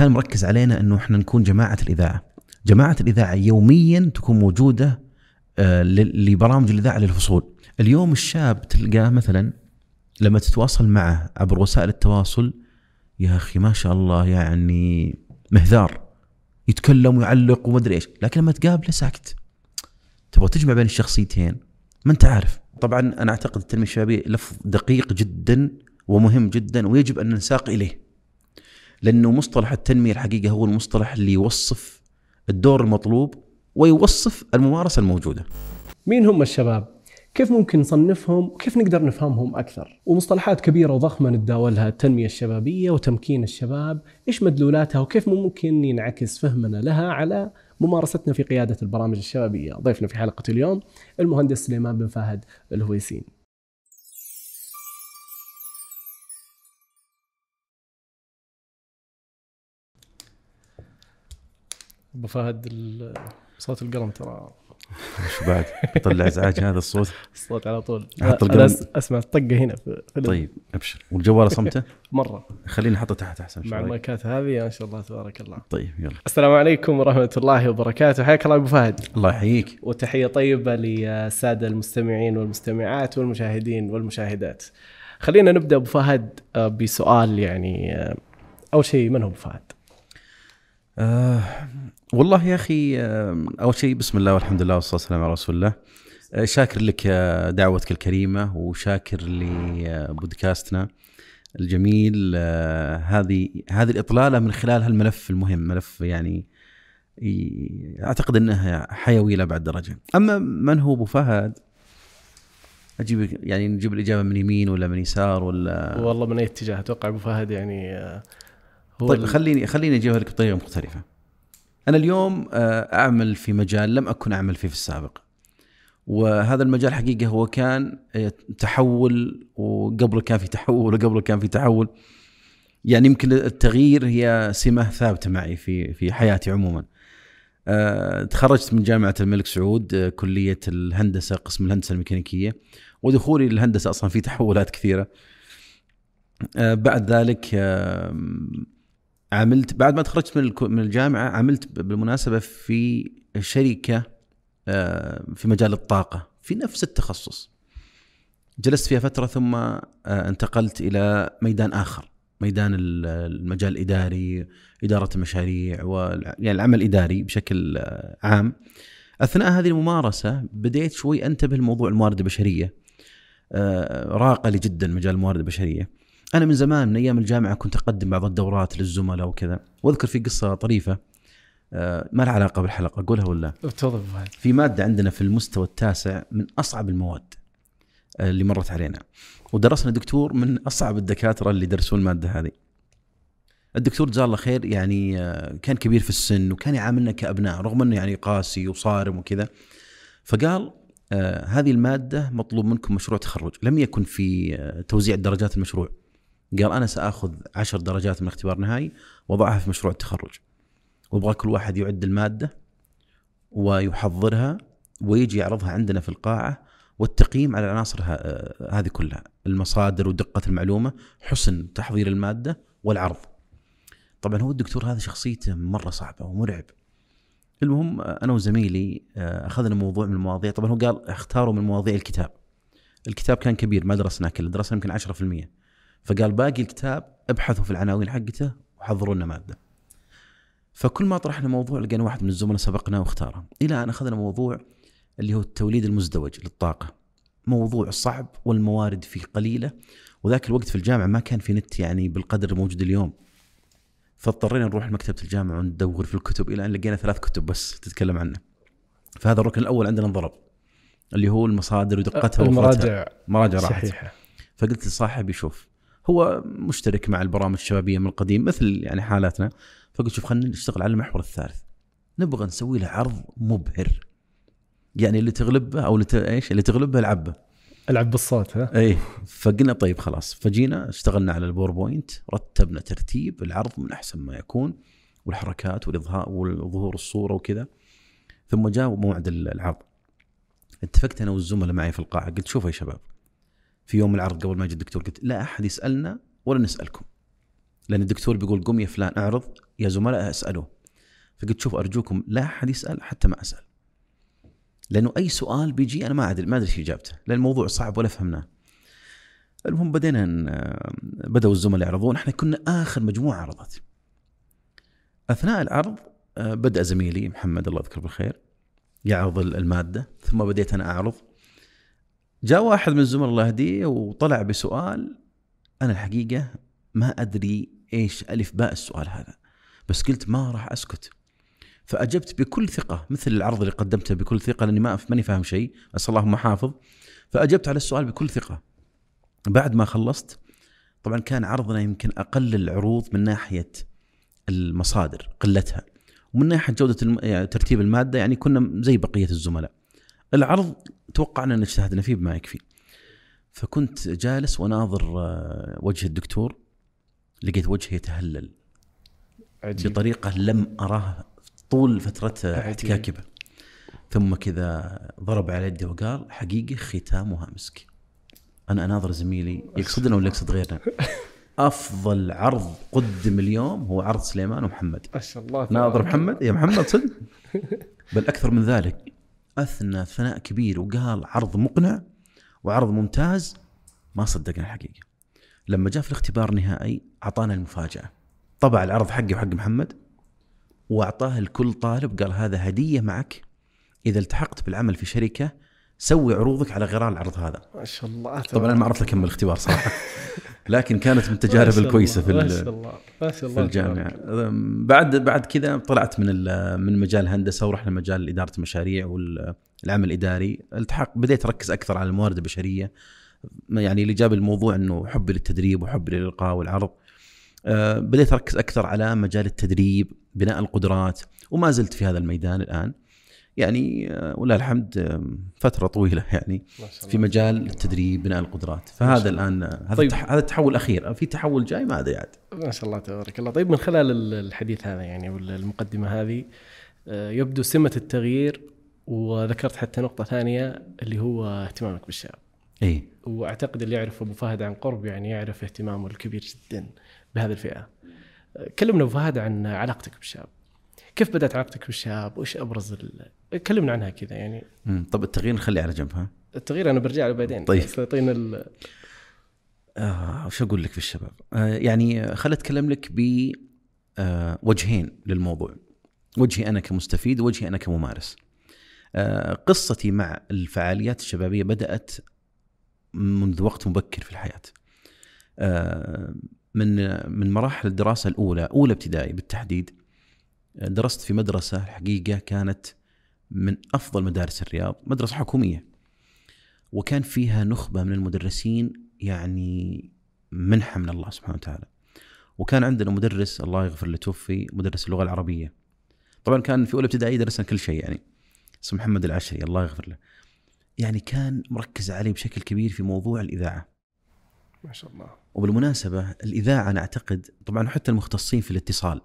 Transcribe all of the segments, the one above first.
كان مركز علينا إنه إحنا نكون جماعة الإذاعة. جماعة الإذاعة يوميا تكون موجودة آه، لبرامج الإذاعة للفصول. اليوم الشاب تلقاه مثلا لما تتواصل معه عبر وسائل التواصل يا أخي ما شاء الله يعني مهذار يتكلم ويعلق ومدري إيش. لكن لما تقابله ساكت. تبغى تجمع بين الشخصيتين؟ ما أنت عارف. طبعا أنا أعتقد التنميه الشبابيه لفظ دقيق جدا ومهم جدا ويجب أن نساق إليه. لأنه مصطلح التنمية الحقيقة هو المصطلح اللي يوصف الدور المطلوب ويوصف الممارسة الموجودة مين هم الشباب؟ كيف ممكن نصنفهم؟ وكيف نقدر نفهمهم أكثر؟ ومصطلحات كبيرة وضخمة نتداولها التنمية الشبابية وتمكين الشباب، إيش مدلولاتها وكيف ممكن ينعكس فهمنا لها على ممارستنا في قيادة البرامج الشبابية؟ ضيفنا في حلقة اليوم المهندس سليمان بن فهد الهويسين. أبو فهد صوت القلم ترى. شو بعد؟ طلع ازعاج هذا الصوت؟ الصوت على طول. حط أنا القلم. أسمع الطقة هنا في طيب أبشر. والجوال صمته؟ مرة. خليني أحطه تحت أحسن مع المايكات هذه ما شاء الله تبارك الله. طيب يلا. السلام عليكم ورحمة الله وبركاته، حياك الله أبو فهد. الله يحييك. وتحية طيبة للساده المستمعين والمستمعات والمشاهدين والمشاهدات. خلينا نبدأ أبو فهد آه، بسؤال يعني آه، أول شيء من هو أبو فهد؟ آه والله يا أخي أول شيء بسم الله والحمد لله والصلاة والسلام على رسول الله. آه شاكر لك دعوتك الكريمة وشاكر لبودكاستنا الجميل. آه هذه هذه الإطلالة من خلال هالملف المهم ملف يعني أعتقد إنه حيوي لابعد درجة. أما من هو أبو فهد؟ أجيب يعني نجيب الإجابة من يمين ولا من يسار ولا؟ والله من أي اتجاه أتوقع أبو فهد يعني آه، هو طيب خليني خليني أجيبها لك بطريقة مختلفة. أنا اليوم آه، أعمل في مجال لم أكن أعمل فيه في السابق. وهذا المجال حقيقة هو كان آه، تحول وقبل كان في تحول وقبل كان في تحول. يعني يمكن التغيير هي سمة ثابتة معي في في حياتي عموما. آه، تخرجت من جامعة الملك سعود كلية الهندسة قسم الهندسة الميكانيكية ودخولي للهندسة أصلا في تحولات كثيرة. بعد ذلك عملت بعد ما تخرجت من من الجامعة عملت بالمناسبة في شركة آه، في مجال الطاقة في نفس التخصص. جلست فيها فترة ثم آه، انتقلت إلى ميدان آخر ميدان ال- المجال الإداري إدارة المشاريع يعني العمل الإداري بشكل آه، عام. أثناء هذه الممارسة بديت شوي أنتبه لموضوع الموارد البشرية. آه، راق لي جدا مجال الموارد البشرية. أنا من زمان من أيام الجامعة كنت أقدم بعض الدورات للزملاء وكذا. وأذكر في قصة طريفة آه، ما لها علاقة بالحلقة أقولها ولا؟ تفضل. في مادة عندنا في المستوى التاسع من أصعب المواد آه، اللي مرت علينا. ودرسنا دكتور من أصعب الدكاترة اللي درسوا المادة هذه. الدكتور جزاه الله خير يعني آه، كان كبير في السن وكان يعاملنا كأبناء رغم إنه يعني قاسي وصارم وكذا. فقال هذه المادة مطلوب منكم مشروع تخرج. لم يكن في توزيع درجات المشروع. قال أنا سآخذ عشر درجات من اختبار نهائي وأضعها في مشروع التخرج. وأبغى كل واحد يعد المادة ويحضرها ويجي يعرضها عندنا في القاعة والتقييم على العناصر آه، هذه كلها. المصادر ودقة المعلومة حسن تحضير المادة والعرض. طبعا هو الدكتور هذا شخصيته مرة صعبة ومرعب. المهم آه، أنا وزميلي آه، أخذنا موضوع من المواضيع. طبعا هو قال اختاروا من مواضيع الكتاب. الكتاب كان كبير ما درسناه كله درسنا يمكن 10% فقال باقي الكتاب ابحثوا في العناوين حقته وحضروا لنا مادة. فكل ما طرحنا موضوع لقينا واحد من الزملاء سبقنا واختاره. إلى أن أخذنا موضوع اللي هو التوليد المزدوج للطاقة. موضوع صعب والموارد فيه قليلة وذاك الوقت في الجامعة ما كان في نت يعني بالقدر الموجود اليوم. فاضطرينا نروح لمكتبة الجامعة وندور في الكتب إلى أن لقينا ثلاث كتب بس تتكلم عنه. فهذا الركن الأول عندنا انضرب اللي هو المصادر ودقتها. المراجع مراجع راحت. صحيحة. فقلت لصاحبي شوف هو مشترك مع البرامج الشبابية من القديم مثل يعني حالاتنا. فقلت شوف خلينا نشتغل على المحور الثالث. نبغى نسوي له عرض مبهر. يعني اللي تغلبه أو اللي. إيش؟ اللي تغلبه العبة. ألعب بالصوت ها؟ اي فقلنا طيب خلاص. فجينا اشتغلنا على البوربوينت رتبنا ترتيب العرض من أحسن ما يكون والحركات والإظهار وظهور الصورة وكذا. ثم جاء موعد العرض. اتفقت أنا والزملاء معي في القاعة. قلت شوفوا يا شباب في يوم العرض قبل ما يجي الدكتور قلت لا أحد يسألنا ولا نسألكم. لأن الدكتور بيقول قم يا فلان أعرض يا زملاء اساله فقلت شوف أرجوكم لا أحد يسأل حتى ما أسأل. لأنه أي سؤال بيجي أنا ما أدري ما أدري إيش إجابته لأن الموضوع صعب ولا فهمناه. المهم بدينا بدأوا الزملاء يعرضون إحنا كنا آخر مجموعة عرضت. أثناء العرض آه، بدأ زميلي محمد الله يذكره بالخير يعرض ال- المادة ثم بديت أنا أعرض. جاء واحد من الزملاء الله يهديه وطلع بسؤال أنا الحقيقة ما أدري إيش ألف باء السؤال هذا بس قلت ما راح أسكت. فأجبت بكل ثقة مثل العرض اللي قدمته بكل ثقة لأني ما ماني فاهم شيء أسأل الله ما حافظ. فأجبت على السؤال بكل ثقة. بعد ما خلصت طبعا كان عرضنا يمكن أقل العروض من ناحية المصادر قلتها. ومن ناحية جودة ترتيب المادة يعني كنا زي بقية الزملاء. العرض توقعنا ان اجتهدنا فيه بما يكفي. فكنت جالس وناظر آه، وجه الدكتور. لقيت وجهه يتهلل عجيب. بطريقة لم أراه طول فترة. احتكاكي به. ثم كذا ضرب على يدي وقال حقيقه ختامها مسك. أنا أناظر زميلي يقصدنا ولا يقصد غيرنا. أفضل عرض قدم اليوم هو عرض سليمان ومحمد. ما شاء الله. ناظر محمد؟ يا محمد صدق. بل أكثر من ذلك. أثنى ثناء كبير وقال عرض مقنع وعرض ممتاز. ما صدقنا الحقيقة. لما جاء في الاختبار النهائي أعطانا المفاجأة. طبع العرض حقي وحق محمد وأعطاه لكل طالب قال هذا هدية معك. إذا التحقت بالعمل في شركة سوي عروضك على غرار العرض هذا. ما شاء الله. طبعا أنا ما عرفت أكمل الاختبار صراحة. لكن كانت من التجارب الكويسة في الله، في الجامعة. بعد بعد كذا طلعت من من مجال الهندسة ورحنا مجال إدارة المشاريع والعمل الإداري. التحق بديت أركز أكثر على الموارد البشرية. يعني اللي جاب الموضوع إنه حبي للتدريب وحبي للإلقاء والعرض. آه، بديت أركز أكثر على مجال التدريب بناء القدرات وما زلت في هذا الميدان الآن. يعني آه، ولله الحمد فترة طويلة يعني في. مجال التدريب بناء القدرات. فهذا الآن آه، هذا طيب. هذا التحول الأخير في تحول جاي ما أدري عاد. ما شاء الله تبارك الله. طيب من خلال ال- الحديث هذا يعني ولا المقدمة هذه آه، يبدو سمة التغيير وذكرت حتى نقطة ثانية اللي هو اهتمامك بالشباب اي وأعتقد اللي يعرف أبو فهد عن قرب يعني يعرف اهتمامه الكبير جدا بهذه الفئة. آه، كلمنا أبو فهد عن علاقتك بالشباب كيف بدأت علاقتك بالشباب وايش أبرز ال... كلمنا عنها كذا يعني مم، طب التغيير نخليه على جنب ها التغيير أنا برجع له بعدين طيب. بس اعطينا ال... آه وش أقول لك في الشباب؟ آه يعني خل أتكلم لك ب آه وجهين للموضوع. وجهي أنا كمستفيد ووجهي أنا كممارس. آه قصتي مع الفعاليات الشبابية بدأت منذ وقت مبكر في الحياة. آه من من مراحل الدراسة الأولى أولى ابتدائي بالتحديد درست في مدرسة الحقيقة كانت من أفضل مدارس الرياض، مدرسة حكومية. وكان فيها نخبة من المدرسين يعني منحة من الله سبحانه وتعالى. وكان عندنا مدرس الله يغفر له توفي مدرس اللغة العربية. طبعا كان في أولى ابتدائي درسنا كل شيء يعني. اسمه محمد العشري الله يغفر له. يعني كان مركز علي بشكل كبير في موضوع الإذاعة. ما شاء الله وبالمناسبة الإذاعة أنا أعتقد طبعا حتى المختصين في الاتصال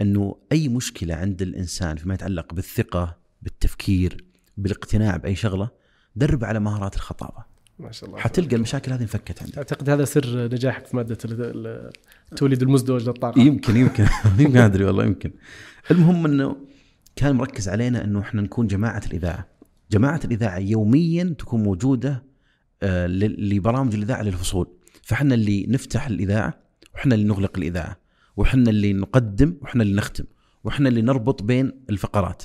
إنه أي مشكلة عند الإنسان فيما يتعلق بالثقة بالتفكير بالاقتناع بأي شغلة درب على مهارات الخطابة. ما شاء الله. حتلقى المشاكل هذه انفكت عندك. أعتقد هذا سر نجاحك في مادة التوليد المزدوج للطاقة. يمكن يمكن. يمكن أدري والله يمكن. المهم إنه كان مركز علينا إنه إحنا نكون جماعة الإذاعة. جماعة الإذاعة يوميا تكون موجودة آه، لبرامج الإذاعة للفصول. فإحنا اللي نفتح الإذاعة وإحنا اللي نغلق الإذاعة. وإحنا اللي نقدم وإحنا اللي نختم وإحنا اللي نربط بين الفقرات.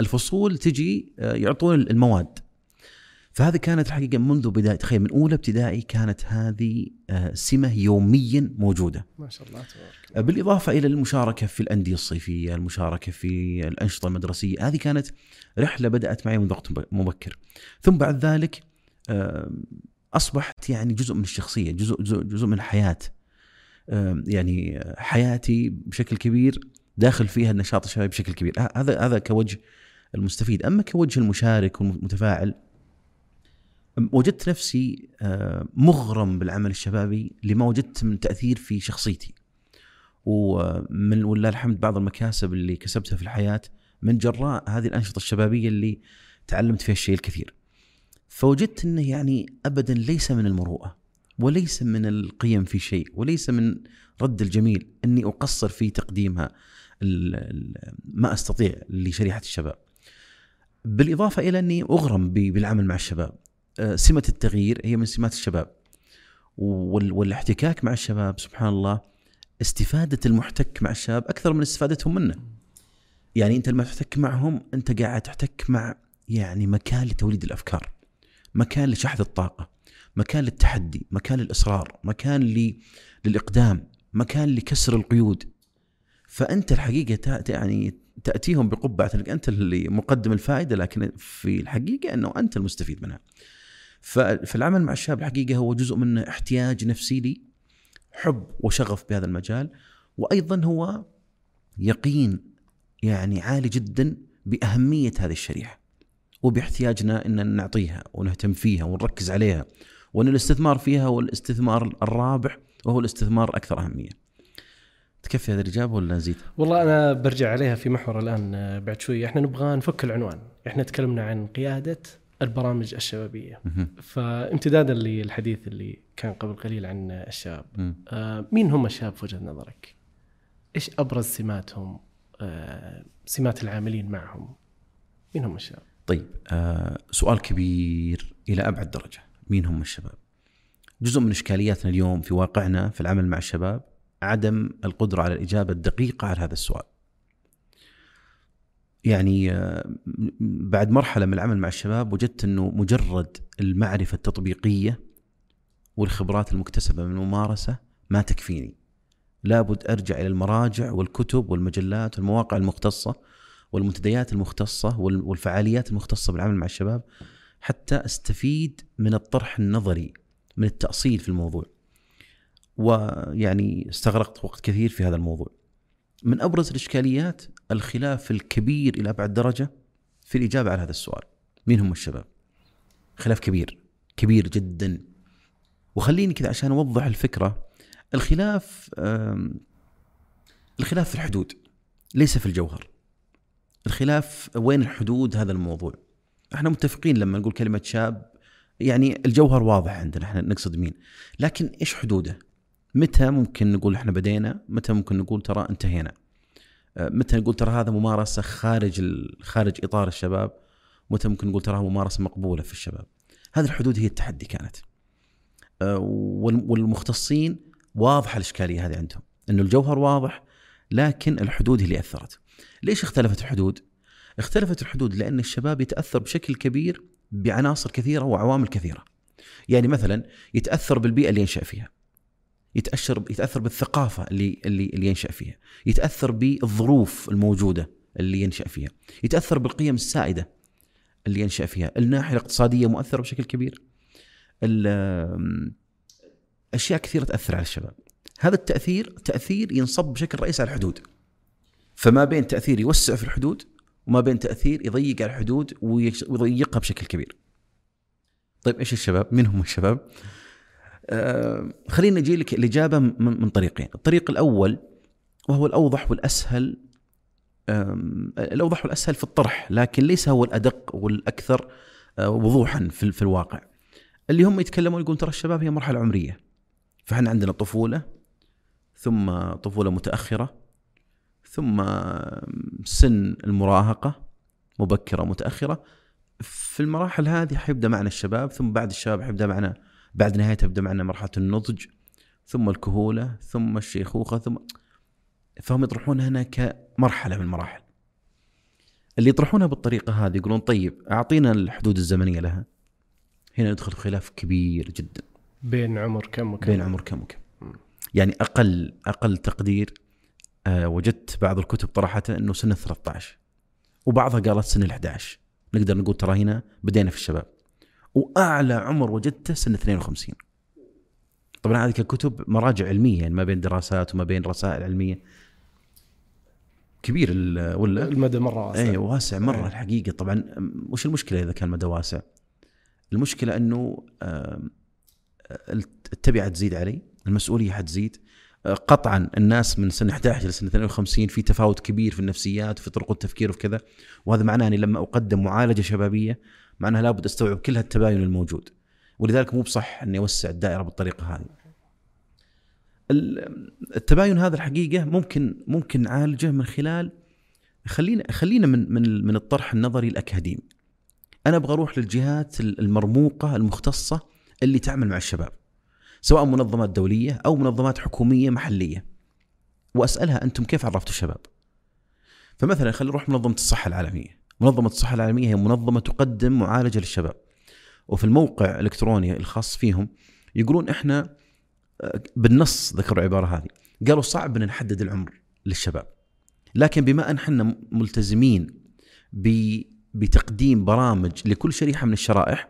الفصول تجي آه، يعطون المواد. فهذه كانت الحقيقة منذ بداية تخيل من أولى ابتدائي كانت هذه آه، سمة يوميا موجودة. ما شاء الله تبارك الله. بالإضافة إلى المشاركة في الأندية الصيفية المشاركة في الأنشطة المدرسية هذه كانت رحلة بدأت معي منذ وقت مبكر. ثم بعد ذلك آه، أصبحت يعني جزء من الشخصية جزء جزء, جزء من الحياة. آه، يعني حياتي بشكل كبير داخل فيها النشاط الشبابي بشكل كبير. ه- هذا هذا كوجه المستفيد. أما كوجه المشارك والمتفاعل وجدت نفسي آه، مغرم بالعمل الشبابي لما وجدت من تأثير في شخصيتي. ومن ولله الحمد بعض المكاسب اللي كسبتها في الحياة من جراء هذه الأنشطة الشبابية اللي تعلمت فيها الشيء الكثير. فوجدت أنه يعني أبدا ليس من المروءة. وليس من القيم في شيء وليس من رد الجميل أني أقصر في تقديمها ما أستطيع لشريحة الشباب. بالإضافة إلى أني أغرم بالعمل مع الشباب. سمة التغيير هي من سمات الشباب. وال- والاحتكاك مع الشباب سبحان الله استفادة المحتك مع الشباب أكثر من استفادتهم منه. يعني أنت لما تحتك معهم أنت قاعد تحتك مع يعني مكان لتوليد الأفكار. مكان لشحذ الطاقة. مكان للتحدي، مكان للإصرار، مكان ل- للإقدام، مكان لكسر القيود. فأنت الحقيقة تأ- يعني تأتيهم بقبعة انك أنت اللي مقدم الفائدة لكن في الحقيقة أنه أنت المستفيد منها. فالعمل مع الشاب الحقيقة هو جزء منه احتياج نفسي لي حب وشغف بهذا المجال وأيضا هو يقين يعني عالي جدا بأهمية هذه الشريحة وباحتياجنا إن نعطيها ونهتم فيها ونركز عليها وأن الاستثمار فيها هو الاستثمار الرابح وهو الاستثمار الاكثر أهمية. تكفي هذه الإجابة ولا نزيد؟ والله أنا برجع عليها في محور الآن آه، بعد شوي. إحنا نبغى نفك العنوان. إحنا تكلمنا عن قيادة البرامج الشبابية. مهم. فامتدادا للحديث اللي كان قبل قليل عن الشباب. آه، مين هم الشباب في وجهة نظرك؟ إيش أبرز سماتهم؟ آه، سمات العاملين معهم؟ مين هم الشباب؟ طيب آه سؤال كبير إلى أبعد درجة، مين هم الشباب؟ جزء من إشكالياتنا اليوم في واقعنا في العمل مع الشباب عدم القدرة على الإجابة الدقيقة على هذا السؤال. يعني آه، بعد مرحلة من العمل مع الشباب وجدت إنه مجرد المعرفة التطبيقية والخبرات المكتسبة من الممارسة ما تكفيني. لابد أرجع إلى المراجع والكتب والمجلات والمواقع المختصة والمنتديات المختصة وال- والفعاليات المختصة بالعمل مع الشباب حتى أستفيد من الطرح النظري من التأصيل في الموضوع. ويعني استغرقت وقت كثير في هذا الموضوع. من أبرز الإشكاليات الخلاف الكبير إلى أبعد درجة في الإجابة على هذا السؤال. مين هم الشباب؟ خلاف كبير كبير جدا. وخليني كذا عشان أوضح الفكرة الخلاف الخلاف في الحدود ليس في الجوهر. الخلاف وين الحدود هذا الموضوع؟ إحنا متفقين لما نقول كلمة شاب يعني الجوهر واضح عندنا إحنا نقصد مين. لكن إيش حدوده؟ متى ممكن نقول إحنا بدينا؟ متى ممكن نقول ترى انتهينا؟ آه، متى نقول ترى هذا ممارسة خارج خارج إطار الشباب؟ متى ممكن نقول ترى ممارسة مقبولة في الشباب؟ هذه الحدود هي التحدي كانت. آه، وال- والمختصين واضحة الإشكالية هذه عندهم إنه الجوهر واضح لكن الحدود هي اللي أثرت. ليش اختلفت الحدود؟ اختلفت الحدود لأن الشباب يتأثر بشكل كبير بعناصر كثيرة وعوامل كثيرة. يعني مثلا يتأثر بالبيئة اللي ينشأ فيها. يتاثر يتأثر بالثقافة اللي اللي اللي ينشأ فيها. يتأثر بالظروف الموجودة اللي ينشأ فيها. يتأثر بالقيم السائدة اللي ينشأ فيها. الناحية الاقتصادية مؤثرة بشكل كبير. أشياء كثيرة تأثر على الشباب. هذا التأثير تأثير ينصب بشكل رئيسي على الحدود. فما بين تأثير يوسع في الحدود وما بين تأثير يضيق على الحدود ويضيقها بشكل كبير. طيب إيش الشباب؟ مين هم الشباب؟ آه خلينا نجي لك الإجابة من, من طريقين، الطريق الأول وهو الأوضح والأسهل الأوضح والأسهل في الطرح لكن ليس هو الأدق والأكثر آه، وضوحا في, في الواقع. اللي هم يتكلمون يقولون ترى الشباب هي مرحلة عمرية. فإحنا عندنا طفولة ثم طفولة متأخرة ثم سن المراهقة مبكرة متأخرة. في المراحل هذه حيبدأ معنا الشباب ثم بعد الشباب حيبدأ معنا بعد نهاية تبدا معنا مرحلة النضج ثم الكهولة ثم الشيخوخة ثم فهم يطرحونها هنا كمرحلة من المراحل. اللي يطرحونها بالطريقة هذه يقولون طيب أعطينا الحدود الزمنية لها. هنا ندخل في خلاف كبير جدا. بين عمر كم وكم؟ بين عمر كم وكم. يعني أقل أقل تقدير وجدت بعض الكتب طرحتها إنه سنة 13 وبعضها قالت سنة 11 نقدر نقول ترى هنا بدينا في الشباب. وأعلى عمر وجدته سنة 52 طبعا هذه ككتب مراجع علمية يعني ما بين دراسات وما بين رسائل علمية. كبير ولا؟ المدى مرة واسع. اي واسع مرة أي. الحقيقة. طبعا وش المشكلة إذا كان مدى واسع؟ المشكلة إنه التبعة تزيد علي، المسؤولية حتزيد. آه، قطعا الناس من سنه 11 لسنه 52 في تفاوت كبير في النفسيات وفي طرق التفكير وفي كذا. وهذا معناه أني لما أقدم معالجة شبابية معناها لابد أستوعب كل هالتباين الموجود. ولذلك مو بصح أني أوسع الدائرة بالطريقة هذه. ال- التباين هذا الحقيقة ممكن ممكن نعالجه من خلال خلينا خلينا من من من الطرح النظري الأكاديمي. أنا أبغى أروح للجهات المرموقة المختصة اللي تعمل مع الشباب. سواء منظمات دولية أو منظمات حكومية محلية وأسألها أنتم كيف عرفتوا الشباب؟ فمثلا خلينا نروح منظمة الصحة العالمية، منظمة الصحة العالمية هي منظمة تقدم معالجة للشباب. وفي الموقع الإلكتروني الخاص فيهم يقولون إحنا آه، بالنص ذكروا العبارة هذه، قالوا صعب إن نحدد العمر للشباب. لكن بما أن إحنا ملتزمين بتقديم برامج لكل شريحة من الشرائح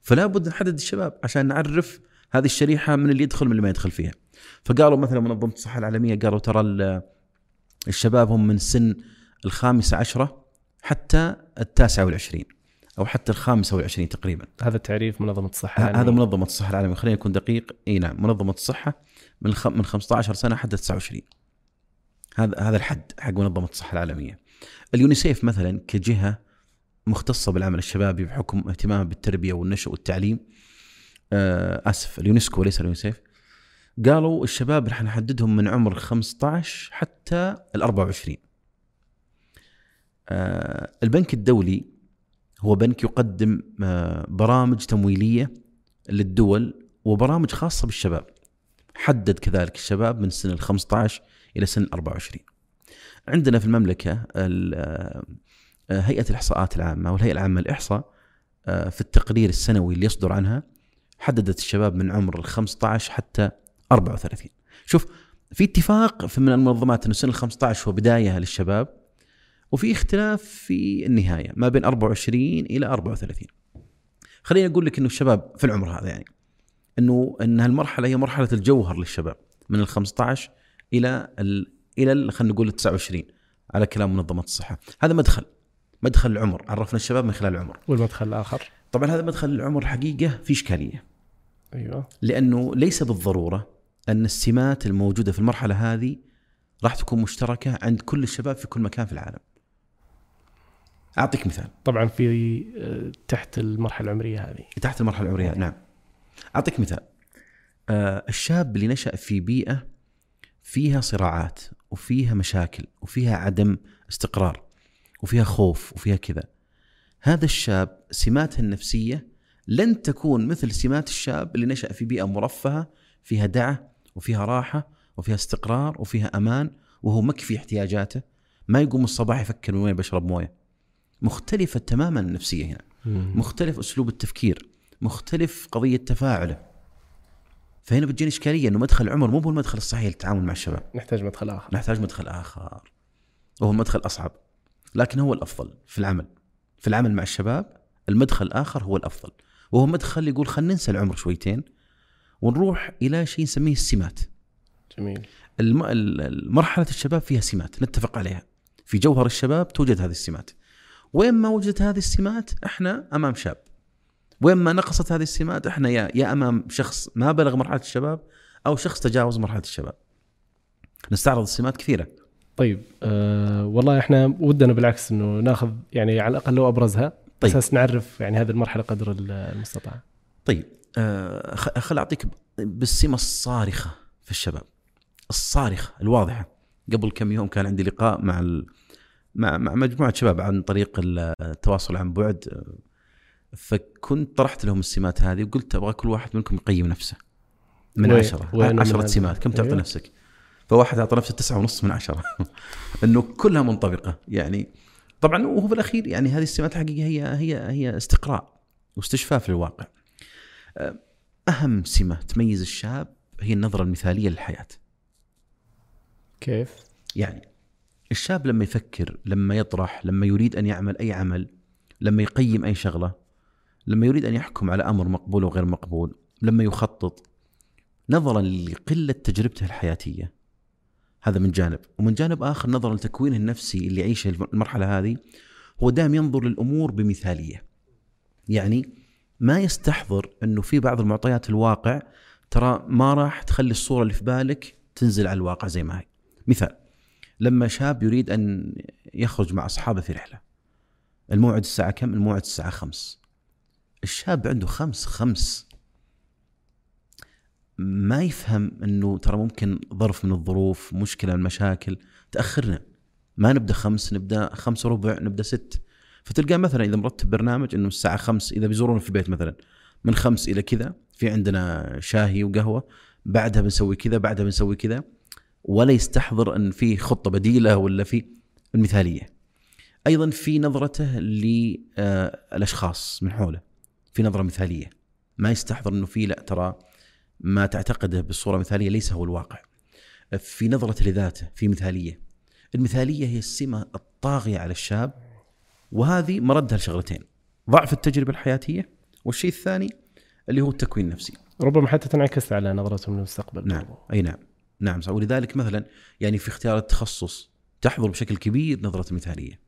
فلا بد نحدد الشباب عشان نعرف هذه الشريحة من اللي يدخل من اللي ما يدخل فيها. فقالوا مثلا منظمة الصحة العالمية قالوا ترى ال- الشباب هم من سن الخامسه عشرة حتى التاسعه والعشرين أو حتى الخامسه والعشرين تقريبا. هذا تعريف منظمة الصحة ه- هذا. منظمة الصحة العالمية خلينا نكون دقيق إي نعم منظمة الصحة من الخ... من 15 سنة حتى 29 هذا هذا الحد حق منظمة الصحة العالمية اليونيسيف مثلا كجهة مختصة بالعمل الشبابي بحكم اهتمامها بالتربية والنشء والتعليم آسف اليونسكو وليس اليونيسيف قالوا الشباب راح نحددهم من عمر 15 حتى ال 24 آه البنك الدولي هو بنك يقدم آه، برامج تمويلية للدول وبرامج خاصة بالشباب. حدد كذلك الشباب من سن ال 15 إلى سن ال 24. عندنا في المملكة ال- آه، آه، هيئة الإحصاءات العامة والهيئة العامة للإحصاء آه، في التقرير السنوي اللي يصدر عنها حددت الشباب من عمر ال 15 حتى 34. شوف في اتفاق في من المنظمات إنه سن ال 15 هو بداية للشباب وفي اختلاف في النهاية ما بين 24 إلى 34 خليني أقول لك إنه الشباب في العمر هذا يعني إنه إن هالمرحلة هي مرحلة الجوهر للشباب من ال 15 إلى ال إلى ال- خلينا نقول ال 29 على كلام منظمة الصحة. هذا مدخل مدخل العمر عرفنا الشباب من خلال العمر. والمدخل الآخر. طبعا هذا مدخل العمر الحقيقة في إشكالية. أيوه. لأنه ليس بالضرورة أن السمات الموجودة في المرحلة هذه راح تكون مشتركة عند كل الشباب في كل مكان في العالم. أعطيك مثال. طبعا في آه، تحت المرحلة العمرية هذه. تحت المرحلة العمرية نعم. أعطيك مثال. آه الشاب اللي نشأ في بيئة فيها صراعات وفيها مشاكل وفيها عدم استقرار وفيها خوف وفيها كذا. هذا الشاب سماته النفسية لن تكون مثل سمات الشاب اللي نشأ في بيئة مرفهة فيها دعة وفيها راحة وفيها استقرار وفيها أمان وهو مكفي احتياجاته. ما يقوم الصباح يفكر من وين بشرب موية. مختلفة تماما النفسية هنا. مختلف أسلوب التفكير. مختلف قضية تفاعله. فهنا بتجيني إشكالية إنه مدخل العمر مو هو المدخل الصحيح للتعامل مع الشباب. نحتاج مدخل آخر. نحتاج مدخل آخر. وهو مدخل أصعب. لكن هو الأفضل في العمل. في العمل مع الشباب المدخل الآخر هو الأفضل. وهو مدخل يقول خلينا ننسى العمر شويتين ونروح إلى شيء نسميه السمات. جميل. مرحلة الشباب فيها سمات نتفق عليها. في جوهر الشباب توجد هذه السمات. وين ما وجدت هذه السمات إحنا أمام شاب. وين ما نقصت هذه السمات إحنا يا يا أمام شخص ما بلغ مرحلة الشباب أو شخص تجاوز مرحلة الشباب. نستعرض السمات كثيرة. طيب أه والله إحنا ودنا بالعكس إنه ناخذ يعني على الأقل لو أبرزها. طيب. أساس نعرف يعني هذه المرحلة قدر المستطاع طيب آه خل أعطيك بالسمة الصارخة في الشباب الصارخة الواضحة قبل كم يوم كان عندي لقاء مع ال... مع مع مجموعة شباب عن طريق التواصل عن بعد فكنت طرحت لهم السمات هذه وقلت أبغى كل واحد منكم يقيم نفسه من عشرة عشرة؟ سمات كم تعطي أيوه. نفسك فواحد أعطى نفسه تسعة ونص من عشرة إنه كلها منطبقة يعني طبعا وهو في الأخير يعني هذه السمات حقيقة هي هي هي استقراء واستشفاف للواقع. أه، أهم سمة تميز الشاب هي النظرة المثالية للحياة. كيف؟ يعني الشاب لما يفكر لما يطرح لما يريد أن يعمل أي عمل لما يقيم أي شغلة لما يريد أن يحكم على أمر مقبول وغير مقبول لما يخطط نظرا لقلة تجربته الحياتية. هذا من جانب. ومن جانب آخر نظرا لتكوينه النفسي اللي يعيشه المرحلة هذه هو دائما ينظر للأمور بمثالية. يعني ما يستحضر إنه في بعض المعطيات الواقع ترى ما راح تخلي الصورة اللي في بالك تنزل على الواقع زي ما هي. مثال لما شاب يريد أن يخرج مع أصحابه في رحلة الموعد الساعة كم؟ الموعد الساعة خمس. الشاب عنده خمس خمس. ما يفهم إنه ترى ممكن ظرف من الظروف مشكلة من المشاكل تأخرنا. ما نبدأ خمس نبدأ خمس وربع نبدأ ست. فتلقى مثلا إذا مرتب برنامج إنه الساعة خمس إذا بيزورونا في البيت مثلا من خمس إلى كذا في عندنا شاهي وقهوة بعدها بنسوي كذا بعدها بنسوي كذا ولا يستحضر إن في خطة بديلة ولا في المثالية. أيضا في نظرته للاشخاص من حوله في نظرة مثالية. ما يستحضر إنه في لا ترى ما تعتقده بالصورة مثاليه ليس هو الواقع. في نظرته لذاته في مثالية. المثالية هي السمة الطاغية على الشاب وهذه مردها لشغلتين ضعف التجربة الحياتية والشيء الثاني اللي هو التكوين النفسي. ربما حتى تنعكس على نظرتهم للمستقبل نعم أي نعم نعم صح ولذلك مثلا يعني في اختيار التخصص تحضر بشكل كبير نظرة المثالية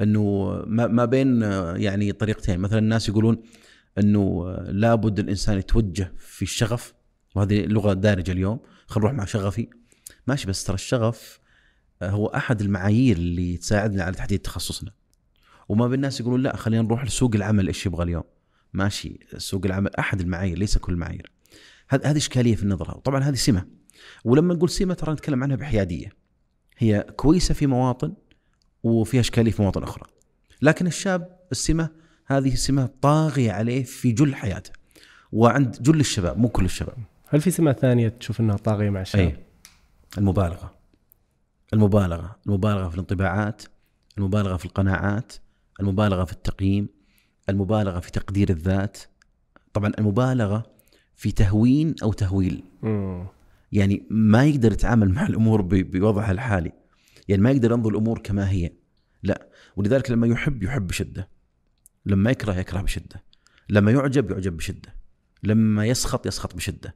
إنه ما بين يعني طريقتين مثلا الناس يقولون إنه لابد الإنسان يتوجه في الشغف وهذه لغة دارجة اليوم خلينا نروح مع شغفي. ماشي بس ترى الشغف آه، هو أحد المعايير اللي تساعدنا على تحديد تخصصنا. وما بين الناس يقولون لا خلينا نروح لسوق العمل إيش يبغى اليوم؟ ماشي سوق العمل أحد المعايير ليس كل المعايير هذه إشكالية في النظره وطبعا هذه سمة. ولما نقول سمة ترى نتكلم عنها بحيادية. هي كويسة في مواطن وفيها إشكالية في مواطن أخرى. لكن الشاب السمة هذه سمة طاغية عليه في جل حياته. وعند جل الشباب مو كل الشباب. هل في سمات ثانية تشوف إنها طاغية مع الشباب؟ أي. المبالغة. المبالغة. المبالغة في الانطباعات المبالغة في القناعات المبالغة في التقييم المبالغة في تقدير الذات. طبعا المبالغة في تهوين أو تهويل. يعني ما يقدر يتعامل مع الأمور بوضعها الحالي. يعني ما يقدر ينظر الأمور كما هي. لا. ولذلك لما يحب يحب بشدة. لما يكره يكره بشدة. لما يعجب يعجب بشدة. لما يسخط يسخط بشدة.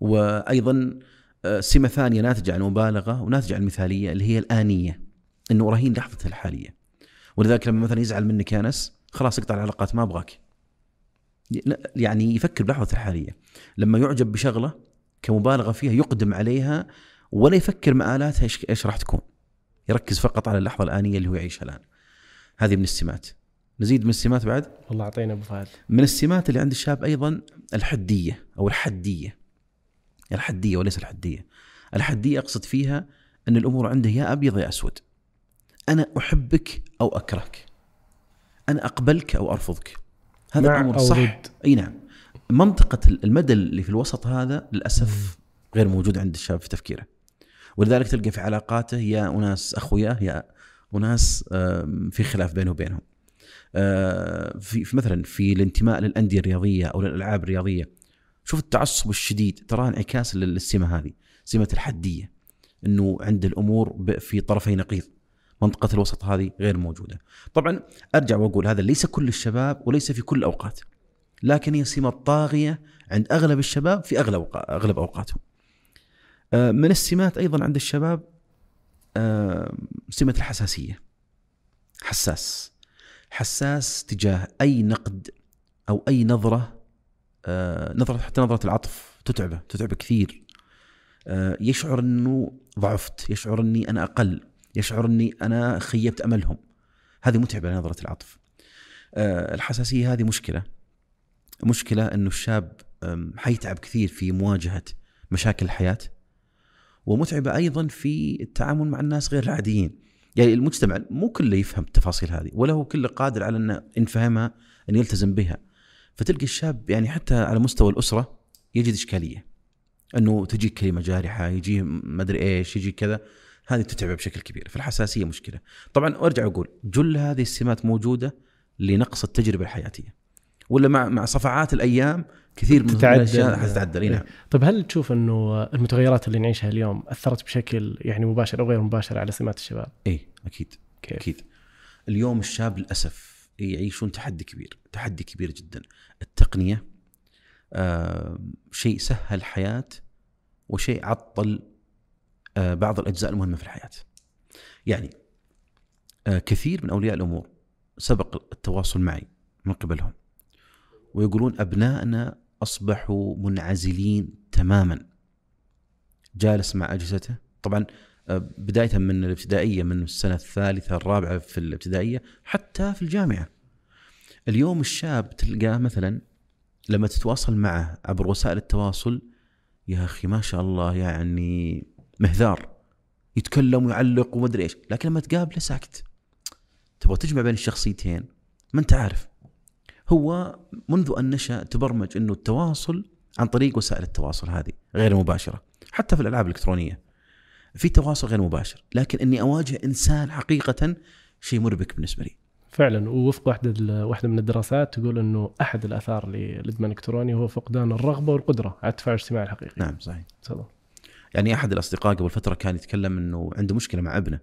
وأيضا آه، سمة ثانية ناتجة عن المبالغه وناتجة عن المثاليه اللي هي الآنية. إنه رهين لحظته الحالية. ولذلك لما مثلا يزعل منك يا أنس خلاص اقطع العلاقات ما أبغاك. يعني يفكر بلحظته الحالية. لما يعجب بشغلة كمبالغة فيها يقدم عليها ولا يفكر مآلاتها إيش راح تكون. يركز فقط على اللحظة الآنية اللي هو يعيشها الآن. هذه من السمات. نزيد من السمات بعد؟ والله أعطينا أبو فهد. من السمات اللي عند الشاب أيضا الحدية أو الحدية. الحدية وليس الحدية. الحدية أقصد فيها أن الأمور عنده يا أبيض يا أسود. أنا أحبك أو أكرهك. أنا أقبلك أو أرفضك. هذا الأمر صح؟ ضد. أي نعم. منطقة المدى اللي في الوسط هذا للأسف غير موجود عند الشاب في تفكيره. ولذلك تلقى في علاقاته يا أناس اخويا يا أناس في خلاف بينه وبينهم. في في مثلا في الانتماء للأندية الرياضية أو للألعاب الرياضية شوف التعصب الشديد ترى انعكاس لل- للسمة هذه سمة الحدية إنه عند الأمور في طرفي نقيض منطقة الوسط هذه غير موجودة. طبعا أرجع وأقول هذا ليس كل الشباب وليس في كل الاوقات لكن هي سمة طاغية عند أغلب الشباب في أغلب أغلب أوقاتهم. آه، من السمات أيضا عند الشباب آه، سمة الحساسية حساس. حساس تجاه أي نقد أو أي نظرة آه، نظرة حتى نظرة العطف تتعبه تتعبه كثير. آه، يشعر إنه ضعفت يشعر إني أنا أقل يشعر إني أنا خيبت أملهم. هذه متعبة نظرة العطف. آه، الحساسية هذه مشكلة. مشكلة إنه الشاب حيتعب كثير في مواجهة مشاكل الحياة ومتعبة أيضا في التعامل مع الناس غير العاديين. يعني المجتمع مو كله يفهم التفاصيل هذه ولا هو كله قادر على إنه ان فهمها إن يلتزم بها. فتلقى الشاب يعني حتى على مستوى الأسرة يجد إشكالية. إنه تجيك كلمة جارحة يجيه ما ادري إيش يجي كذا هذه تتعبه بشكل كبير. فالحساسيه مشكلة. طبعا وارجع أقول جل هذه السمات موجودة لنقص التجربة الحياتية. ولا مع مع صفعات الأيام كثير من. الأشياء حتتعدل نعم طيب هل تشوف إنه المتغيرات اللي نعيشها اليوم أثرت بشكل يعني مباشر أو غير مباشر على سمات الشباب؟ اي أكيد كيف؟ أكيد اليوم الشاب للأسف يعيشون تحدي كبير تحدي كبير جدا التقنية آه شيء سهل الحياة وشيء عطل آه بعض الأجزاء المهمة في الحياة يعني آه كثير من أولياء الأمور سبق التواصل معي من قبلهم ويقولون ابنائنا أصبحوا منعزلين تماما. جالس مع أجهزته. طبعا آه، بدايه من الابتدائية من السنة الثالثة الرابعة في الابتدائية حتى في الجامعة. اليوم الشاب تلقاه مثلا لما تتواصل معه عبر وسائل التواصل يا أخي ما شاء الله يعني مهذار. يتكلم ويعلق ومدري إيش. لكن لما تقابله ساكت. تبغى تجمع بين الشخصيتين؟ ما أنت عارف. هو منذ أن نشأ تبرمج إنه التواصل عن طريق وسائل التواصل هذه غير مباشرة حتى في الألعاب الإلكترونية في تواصل غير مباشر لكن إني أواجه إنسان حقيقة شيء مربك بالنسبة لي فعلا ووفق واحدة واحدة من الدراسات تقول إنه أحد الآثار للإدمان الإلكتروني هو فقدان الرغبة والقدرة على التفاعل الاجتماعي الحقيقي. نعم صحيح. تفضل. يعني أحد الأصدقاء قبل فترة كان يتكلم إنه عنده مشكلة مع ابنه.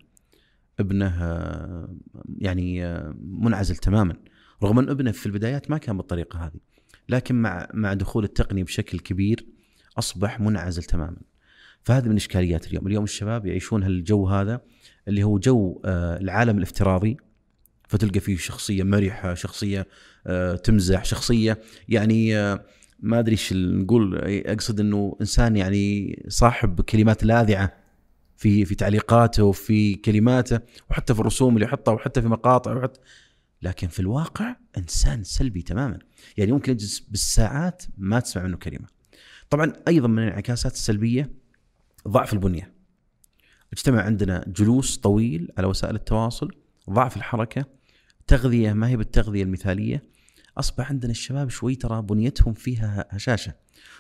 ابنه آه، يعني آه، منعزل تماما رغم أن ابنه في البدايات ما كان بالطريقة هذه. لكن مع مع دخول التقنيه بشكل كبير أصبح منعزل تماما. فهذه من إشكاليات اليوم، اليوم الشباب يعيشون هالجو هذا اللي هو جو آه، العالم الافتراضي فتلقى فيه شخصية مرحة شخصية آه، تمزح شخصية يعني آه، ما أدري إيش نقول أقصد إنه إنسان يعني صاحب كلمات لاذعة في في تعليقاته وفي كلماته وحتى في الرسوم اللي يحطها وحتى في مقاطع وحتى لكن في الواقع إنسان سلبي تماما. يعني ممكن يجلس بالساعات ما تسمع منه كلمة. طبعا أيضا من الانعكاسات السلبية ضعف البنية. اجتمع عندنا جلوس طويل على وسائل التواصل ضعف الحركة تغذية ما هي بالتغذية المثالية. أصبح عندنا الشباب شوي ترى بنيتهم فيها هشاشة.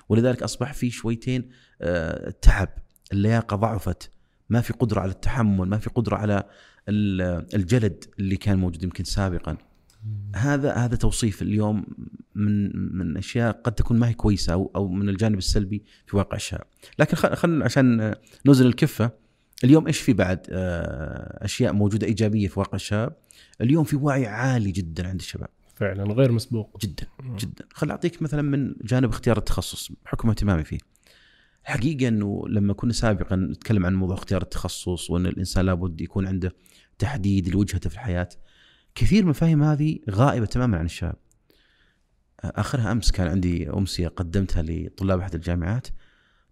ولذلك أصبح في شويتين آه، تعب. اللياقة ضعفت. ما في قدرة على التحمل ما في قدرة على الجلد اللي كان موجود يمكن سابقا. هذا هذا توصيف اليوم من من أشياء قد تكون ما هي كويسة أو أو من الجانب السلبي في واقع الشباب لكن خلينا عشان نوزن الكفة اليوم إيش في بعد؟ آه، أشياء موجودة إيجابية في واقع الشباب اليوم في وعي عالي جدا عند الشباب. فعلا غير مسبوق. جدا جدا. خل أعطيك مثلا من جانب اختيار التخصص بحكم اهتمامي فيه. الحقيقة إنه لما كنا سابقا نتكلم عن موضوع اختيار التخصص وإن الإنسان لابد يكون عنده تحديد لوجهته في الحياة كثير من المفاهيم هذه غائبة تماما عن الشباب. آخرها أمس كان عندي أمسية قدمتها لطلاب أحد الجامعات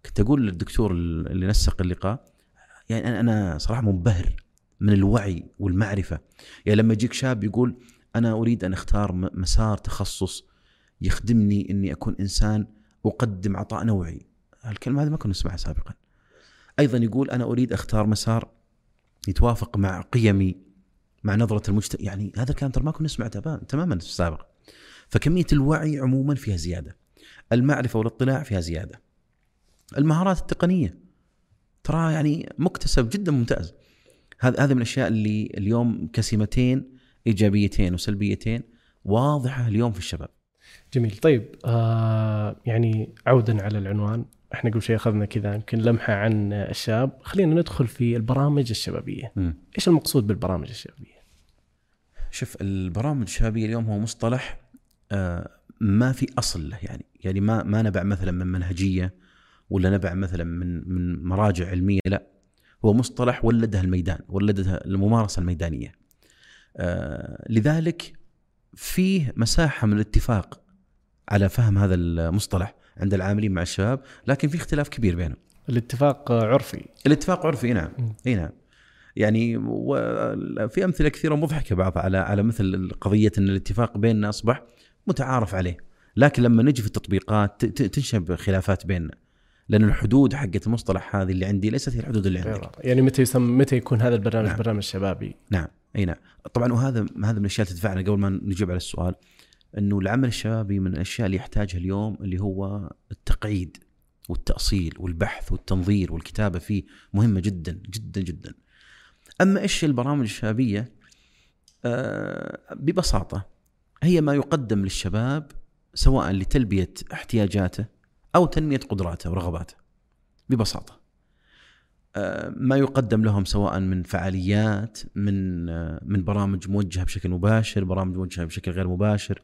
كنت أقول للدكتور اللي نسق اللقاء يعني أنا صراحة منبهر من الوعي والمعرفة. يعني لما يجيك شاب يقول أنا أريد أن أختار مسار تخصص يخدمني إني أكون إنسان أقدم عطاء نوعي. الكلمة هذه ما كنا نسمعها سابقا. أيضا يقول أنا أريد أختار مسار يتوافق مع قيمي مع نظرة المجتمع يعني هذا الكلام ترى ما كنا نسمعه تماما في السابق فكمية الوعي عموما فيها زيادة. المعرفة والاطلاع فيها زيادة. المهارات التقنية. ترى يعني مكتسب جدا ممتاز. هذا هذا من الأشياء اللي اليوم كسمتين إيجابيتين وسلبيتين واضحة اليوم في الشباب. جميل. طيب آه يعني عودا على العنوان. إحنا قبل شيء أخذنا كذا يمكن لمحة عن الشاب خلينا ندخل في البرامج الشبابية. م. إيش المقصود بالبرامج الشبابية؟ شوف البرامج الشبابية اليوم هو مصطلح آه ما في أصل له يعني يعني ما ما نبع مثلا من منهجية ولا نبع مثلا من من مراجع علمية لا هو مصطلح ولده الميدان ولدها الممارسة الميدانية آه لذلك فيه مساحة من الاتفاق على فهم هذا المصطلح عند العاملين مع الشباب لكن في اختلاف كبير بينهم. الاتفاق عرفي. الاتفاق عرفي نعم. إي نعم. يعني في أمثلة كثيرة مضحكة بعض على على مثل قضية إن الاتفاق بيننا أصبح متعارف عليه. لكن لما نجي في التطبيقات تنشب خلافات بيننا لأن الحدود حقت المصطلح هذه اللي عندي ليست هي الحدود اللي عندك. يعني متى يسمى متى يكون هذا البرنامج نعم. برنامج شبابي؟ نعم. إي نعم. طبعا وهذا هذا من الأشياء اللي تدفعنا قبل ما نجيب على السؤال. إنه العمل الشبابي من الأشياء اللي يحتاجها اليوم اللي هو التقعيد والتأصيل والبحث والتنظير والكتابة فيه مهمة جدا جدا جدا. أما إيش البرامج الشبابية؟ آه ببساطة هي ما يقدم للشباب سواء لتلبية احتياجاته أو تنمية قدراته ورغباته. ببساطة. آه، ما يقدم لهم سواء من فعاليات من آه، من برامج موجهة بشكل مباشر، برامج موجهة بشكل غير مباشر،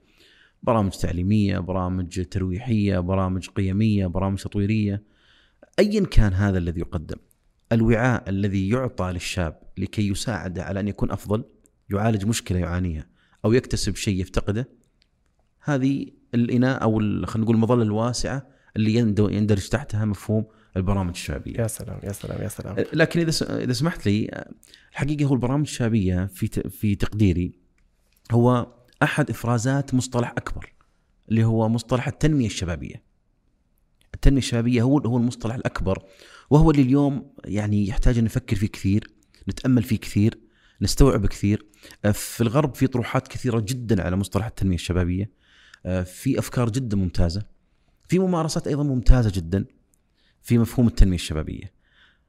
برامج تعليمية، برامج ترويحية، برامج قيمية، برامج تطويرية، ايا كان هذا الذي يقدم. الوعاء الذي يعطى للشاب لكي يساعده على أن يكون أفضل، يعالج مشكلة يعانيها أو يكتسب شيء يفتقده. هذه الإناء أو خلينا نقول المظلة الواسعة اللي يندرج تحتها مفهوم البرامج الشعبية. يا سلام يا سلام يا سلام. لكن إذا إذا سمحت لي الحقيقة هو البرامج الشعبية في في تقديري هو أحد إفرازات مصطلح أكبر اللي هو مصطلح التنمية الشبابية. التنمية الشبابية هو هو المصطلح الأكبر وهو اللي اليوم يعني يحتاج أن نفكر فيه كثير، نتأمل فيه كثير، نستوعب كثير. آه، في الغرب في طروحات كثيرة جدا على مصطلح التنمية الشبابية. آه، في أفكار جدا ممتازة. في ممارسات أيضا ممتازة جدا في مفهوم التنمية الشبابية.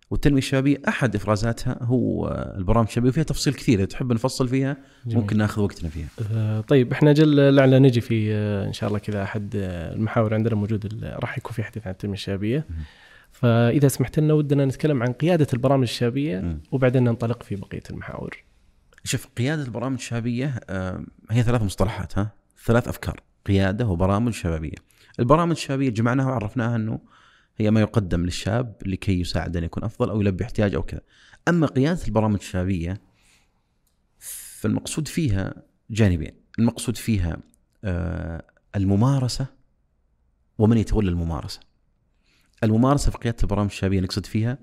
والتنمية الشبابية أحد إفرازاتها هو البرامج الشبابية وفيها تفصيل كثير إذا تحب نفصل فيها جميل. ممكن ناخذ وقتنا فيها. آه، طيب إحنا جل لعل نجي في آه، إن شاء الله كذا أحد آه، المحاور عندنا موجود راح يكون في حديث عن التنمية الشبابية. فإذا سمحت لنا ودنا نتكلم عن قيادة البرامج الشبابية. وبعدين ننطلق في بقية المحاور شوف قيادة البرامج الشبابية هي ثلاث مصطلحات ها ثلاث أفكار قيادة وبرامج شبابية. البرامج الشبابية جمعناها وعرفناها إنه هي ما يقدم للشاب لكي يساعد أن يكون أفضل أو يلبي احتياج أو كذا. أما قيادة البرامج الشبابية فالمقصود فيها جانبين، المقصود فيها آه، الممارسة ومن يتولى الممارسة. الممارسة في قيادة البرامج الشبابية نقصد فيها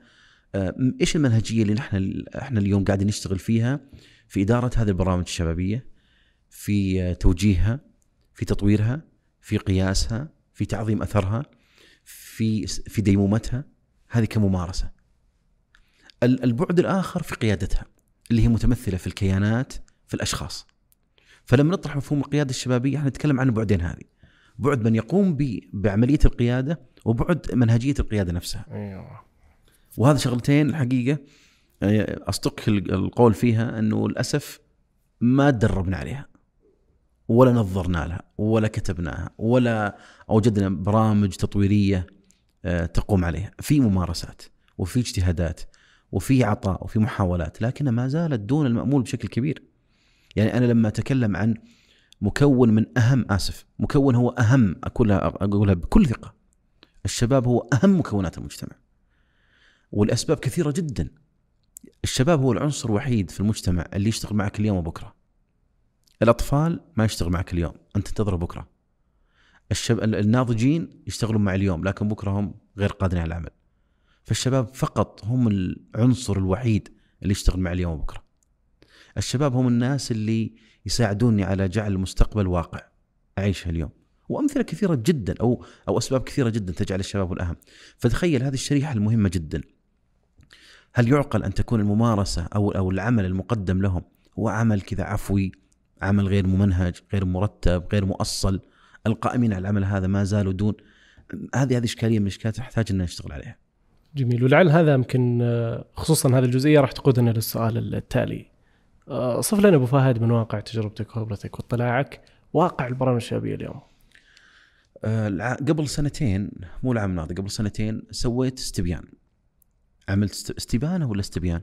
آه، إيش المنهجية اللي نحن إحنا اليوم قاعدين نشتغل فيها في إدارة هذه البرامج الشبابية في توجيهها في تطويرها في قياسها في تعظيم أثرها في في ديمومتها؟ هذه كممارسة. ال- البعد الآخر في قيادتها اللي هي متمثلة في الكيانات في الأشخاص. فلما نطرح مفهوم القيادة الشبابية إحنا نتكلم عن البعدين هذه. بعد من يقوم بعملية القيادة وبعد منهجية القيادة نفسها. أيوه. وهذا شغلتين الحقيقة آه، أصدق ال- القول فيها أنه للأسف ما تدربنا عليها. ولا نظرنا لها ولا كتبناها ولا أوجدنا برامج تطويرية تقوم عليها في ممارسات وفي اجتهادات وفي عطاء وفي محاولات لكنها ما زالت دون المأمول بشكل كبير. يعني أنا لما أتكلم عن مكون من أهم آسف مكون هو أهم اقولها أقولها بكل ثقة الشباب هو أهم مكونات المجتمع والأسباب كثيرة جدا. الشباب هو العنصر الوحيد في المجتمع اللي يشتغل معك اليوم وبكرة. الأطفال ما يشتغل معك اليوم أنت تنتظره بكرة. الشب... الناضجين يشتغلون مع اليوم لكن بكرة هم غير قادرين على العمل. فالشباب فقط هم العنصر الوحيد اللي يشتغل مع اليوم وبكرة. الشباب هم الناس اللي يساعدوني على جعل المستقبل واقع أعيشه اليوم. وأمثلة كثيرة جدا أو أو أسباب كثيرة جدا تجعل الشباب الأهم. فتخيل هذه الشريحة المهمة جدا. هل يعقل أن تكون الممارسة أو أو العمل المقدم لهم هو عمل كذا عفوي عمل غير ممنهج غير مرتب غير مؤصل؟ القائمين على العمل هذا ما زالوا دون. هذه هذه إشكالية من الاشكالات تحتاج ان نشتغل عليها. جميل. ولعل هذا يمكن آه، خصوصا هذه الجزئية راح تقودنا للسؤال التالي. آه، صف لنا أبو فهد من واقع تجربتك وخبرتك واطلاعك واقع البرامج الشبابية اليوم. آه، قبل سنتين مو العام الماضي قبل سنتين سويت استبيان. عملت است- استبانه ولا استبيان؟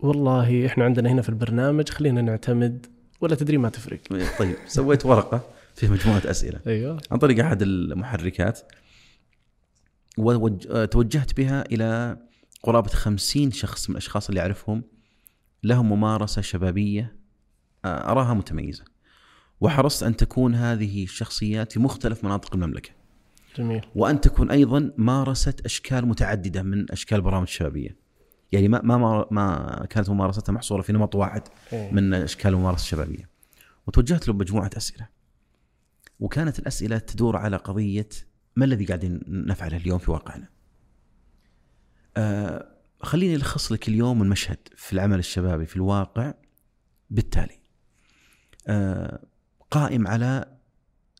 والله إحنا عندنا هنا في البرنامج خلينا نعتمد ولا تدري ما تفرق. طيب سويت ورقة. فيها مجموعة أسئلة. أيوه. عن طريق أحد المحركات وتوجهت بها إلى قرابة خمسين شخص من الأشخاص اللي أعرفهم لهم ممارسة شبابية آه، أراها متميزة. وحرصت أن تكون هذه الشخصيات في مختلف مناطق المملكة. جميل. وأن تكون أيضا مارست أشكال متعددة من أشكال البرامج الشبابية. يعني ما ما ما كانت ممارستها محصورة في نمط واحد إيه. من أشكال الممارسة الشبابية. وتوجهت له بمجموعه أسئلة. وكانت الأسئلة تدور على قضية ما الذي قاعدين نفعله اليوم في واقعنا؟ آه خليني ألخص لك اليوم المشهد في العمل الشبابي في الواقع بالتالي. آه قائم على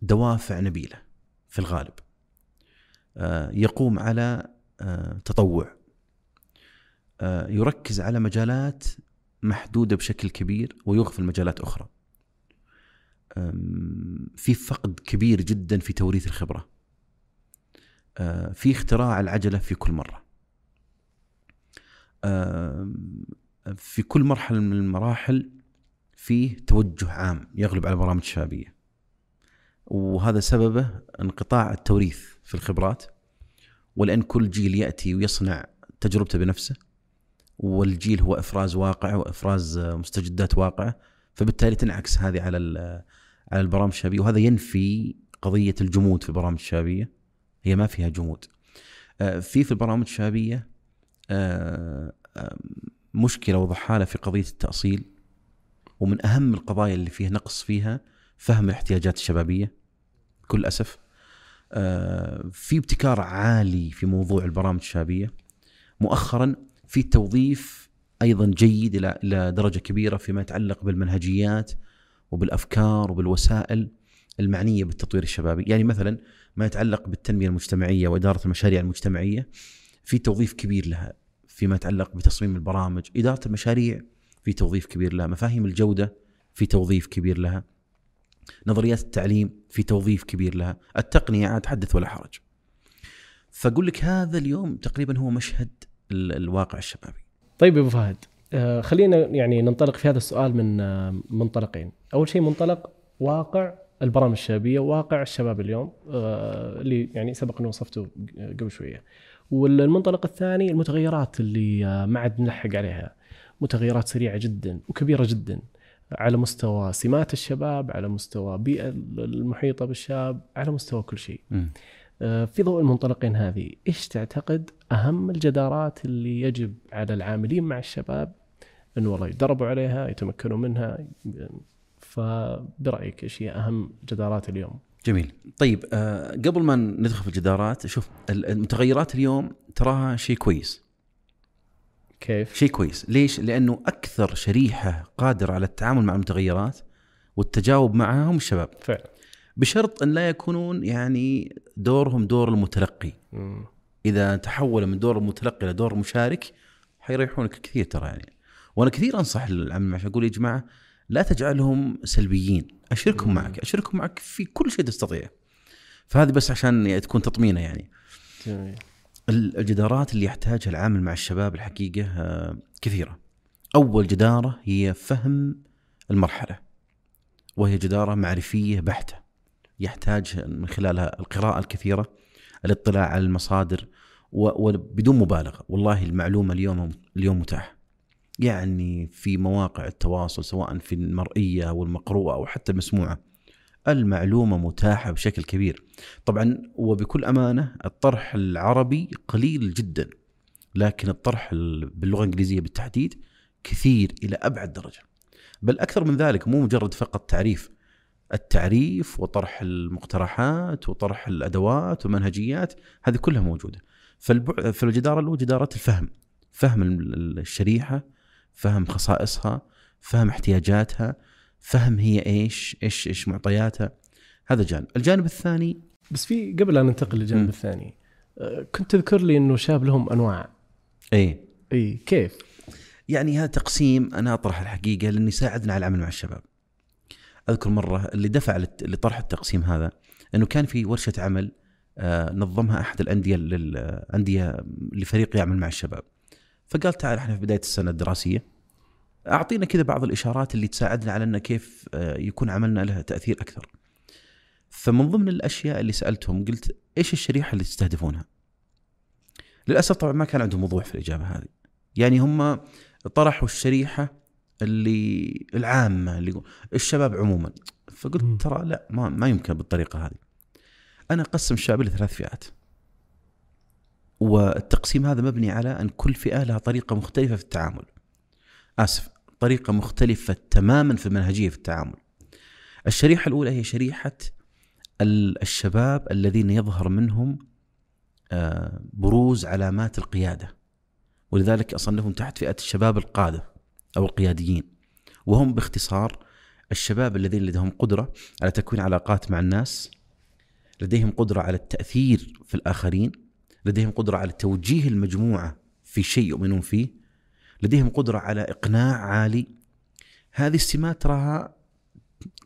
دوافع نبيلة في الغالب. آه يقوم على آه تطوع. آه يركز على مجالات محدودة بشكل كبير ويغفل مجالات أخرى. في فقد كبير جدا في توريث الخبرة. آه، في اختراع العجلة في كل مرة. أم، في كل مرحلة من المراحل فيه توجه عام يغلب على البرامج الشبابيه. وهذا سببه انقطاع التوريث في الخبرات ولأن كل جيل يأتي ويصنع تجربته بنفسه والجيل هو إفراز واقع وإفراز مستجدات واقعة فبالتالي تنعكس هذه على على البرامج الشبابية. وهذا ينفي قضية الجمود في البرامج الشبابية. هي ما فيها جمود. آه، في في البرامج الشبابية آه، مشكلة وضحاله في قضية التأصيل. ومن أهم القضايا اللي فيه نقص فيها فهم الاحتياجات الشبابية. بكل أسف. آه، في ابتكار عالي في موضوع البرامج الشبابية. مؤخرا في توظيف أيضا جيد إلى إلى درجة كبيرة فيما يتعلق بالمنهجيات وبالأفكار وبالوسائل المعنية بالتطوير الشبابي، يعني مثلا ما يتعلق بالتنمية المجتمعية وإدارة المشاريع المجتمعية في توظيف كبير لها فيما يتعلق بتصميم البرامج، إدارة المشاريع في توظيف كبير لها، مفاهيم الجودة في توظيف كبير لها. نظريات التعليم في توظيف كبير لها، التقنية عاد حدث ولا حرج. فأقول لك هذا اليوم تقريبا هو مشهد ال- الواقع الشبابي. طيب يا أبو فهد آه، خلينا يعني ننطلق في هذا السؤال من آه، منطلقين أول شيء منطلق واقع البرامج الشبابية واقع الشباب اليوم آه، اللي يعني سبق أنه وصفته قبل شوية. والمنطلق الثاني المتغيرات اللي آه، ما عاد نلحق عليها. متغيرات سريعة جدا وكبيرة جدا على مستوى سمات الشباب على مستوى بيئة المحيطة بالشاب على مستوى كل شيء. آه، في ضوء المنطلقين هذه إيش تعتقد أهم الجدارات اللي يجب على العاملين مع الشباب انه والله يدربوا عليها يتمكنوا منها فبرأيك إيش هي أهم جدارات اليوم؟ جميل. طيب آه قبل ما ندخل في الجدارات شوف ال- المتغيرات اليوم تراها شيء كويس. كيف؟ شيء كويس. ليش؟ لأنه أكثر شريحة قادرة على التعامل مع المتغيرات والتجاوب معها هم الشباب. فعلا. بشرط أن لا يكونون يعني دورهم دور المتلقي. مم. إذا تحول من دور المتلقي إلى دور المشارك حيريحونك كثير ترى يعني. وأنا كثير أنصح العمل معي أقول يا جماعة لا تجعلهم سلبيين أشركهم مم. معك أشركهم معك في كل شيء تستطيع فهذه بس عشان يعني تكون تطمينة يعني جميل الجدارات اللي يحتاجها العامل مع الشباب الحقيقة آه، كثيرة. أول جدارة هي فهم المرحلة. وهي جدارة معرفية بحتة. يحتاج من خلالها القراءة الكثيرة، الاطلاع على المصادر وبدون مبالغة، والله المعلومة اليوم اليوم متاحة. يعني في مواقع التواصل سواء في المرئية أو المقروءة أو حتى المسموعة. المعلومة متاحة بشكل كبير. طبعا وبكل أمانة الطرح العربي قليل جدا لكن الطرح ال- باللغة الإنجليزية بالتحديد كثير إلى أبعد درجة بل أكثر من ذلك مو مجرد فقط تعريف التعريف وطرح المقترحات وطرح الأدوات والمنهجيات هذه كلها موجودة فالبع... فالجداره الأولى جدارة الفهم فهم ال- الشريحة فهم خصائصها فهم احتياجاتها فهم هي إيش إيش إيش معطياتها هذا جانب الجانب الثاني بس في قبل ان ننتقل للجانب. الثاني آه، كنت تذكر لي إنه شاب لهم أنواع إيه إي كيف؟ يعني هذا تقسيم أنا اطرح الحقيقة لأنه يساعدنا على العمل مع الشباب. أذكر مرة اللي دفع لطرح التقسيم هذا إنه كان في ورشة عمل آه، نظمها أحد الأندية للانديه لفريق يعمل مع الشباب. فقال تعال إحنا في بداية السنة الدراسية أعطينا كذا بعض الإشارات اللي تساعدنا على ان كيف آه، يكون عملنا له تأثير أكثر. فمن ضمن الأشياء اللي سألتهم قلت إيش الشريحة اللي تستهدفونها؟ للأسف طبعا ما كان عندهم وضوح في الإجابة هذه. يعني هم طرحوا الشريحة اللي العامة اللي الشباب عموما. فقلت ترى لا ما, ما يمكن بالطريقة هذه أنا أقسم الشباب إلى ثلاث فئات والتقسيم هذا مبني على أن كل فئة لها طريقة مختلفة في التعامل. آسف طريقة مختلفة تماما في المنهجيه في التعامل. الشريحة الأولى هي شريحة ال- الشباب الذين يظهر منهم آه، بروز علامات القيادة. ولذلك اصنفهم تحت فئة الشباب القادة أو القياديين. وهم باختصار الشباب الذين لديهم قدرة على تكوين علاقات مع الناس لديهم قدرة على التأثير في الآخرين لديهم قدرة على توجيه المجموعة في شيء يؤمنون فيه لديهم قدرة على إقناع عالي. هذه السمات تراها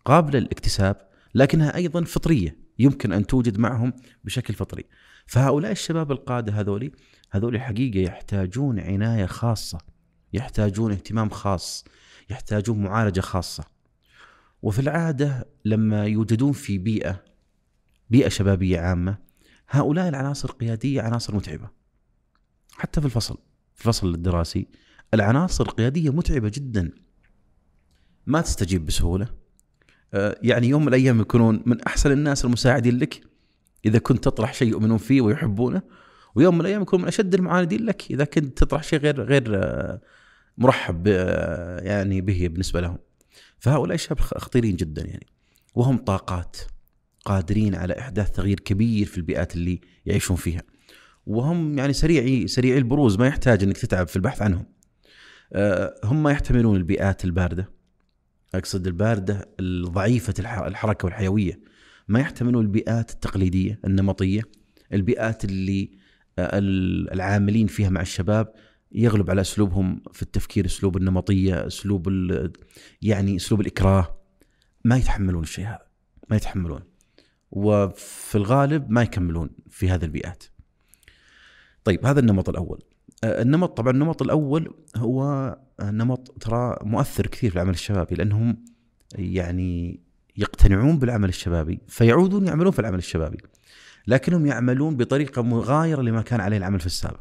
قابلة للاكتساب لكنها أيضا فطرية يمكن أن توجد معهم بشكل فطري. فهؤلاء الشباب القادة هذولي هذول حقيقة يحتاجون عناية خاصة يحتاجون اهتمام خاص يحتاجون معالجة خاصة. وفي العادة لما يوجدون في بيئة بيئة شبابية عامة هؤلاء العناصر القيادية عناصر متعبة. حتى في الفصل في الفصل الدراسي العناصر القيادية متعبة جدا. ما تستجيب بسهولة. آه، يعني يوم من الأيام يكونون من أحسن الناس المساعدين لك إذا كنت تطرح شيء يؤمنون فيه ويحبونه ويوم من الأيام يكون من أشد المعاندين لك إذا كنت تطرح شيء غير غير آه، مرحب يعني به بالنسبة لهم. فهؤلاء الشباب خ- خطيرين جدا يعني. وهم طاقات. قادرين على إحداث تغيير كبير في البيئات اللي يعيشون فيها. وهم يعني سريعي سريعي البروز ما يحتاج إنك تتعب في البحث عنهم. آه، هم يحتملون البيئات الباردة. أقصد الباردة الضعيفة الح- الحركة والحيوية. ما يحتملون البيئات التقليدية النمطية، البيئات اللي آه، ال- العاملين فيها مع الشباب يغلب على أسلوبهم في التفكير أسلوب النمطية، أسلوب يعني أسلوب الإكراه. ما يتحملون الشيء هذا. ما يتحملون. وفي الغالب ما يكملون في هذه البيئات. طيب هذا النمط الأول. آه، النمط طبعا النمط الأول هو آه، نمط ترى مؤثر كثير في العمل الشبابي لأنهم يعني يقتنعون بالعمل الشبابي فيعودون يعملون في العمل الشبابي. لكنهم يعملون بطريقة مغايرة لما كان عليه العمل في السابق.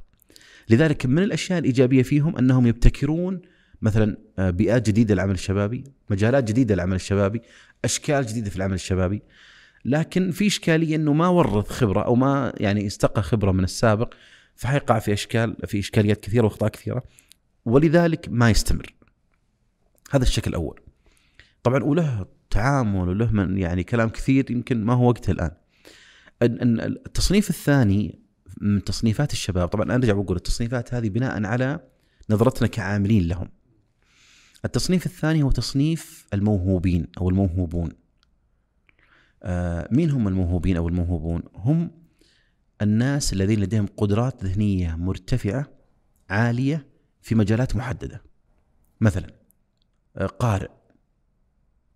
لذلك من الأشياء الإيجابية فيهم أنهم يبتكرون مثلا آه، بيئات جديدة للعمل الشبابي، مجالات جديدة للعمل الشبابي، أشكال جديدة في العمل الشبابي. لكن في إشكالية إنه ما ورث خبرة أو ما يعني استقى خبرة من السابق فحيقع في إشكال في إشكاليات كثيرة وأخطاء كثيرة ولذلك ما يستمر. هذا الشكل الأول. طبعا وله تعامل وله من يعني كلام كثير يمكن ما هو وقته الآن. التصنيف الثاني من تصنيفات الشباب طبعا أنا ارجع واقول التصنيفات هذه بناء على نظرتنا كعاملين لهم. التصنيف الثاني هو تصنيف الموهوبين أو الموهوبون. آه، مين هم الموهوبين أو الموهوبون؟ هم الناس الذين لديهم قدرات ذهنية مرتفعة عالية في مجالات محددة. مثلا آه، قارئ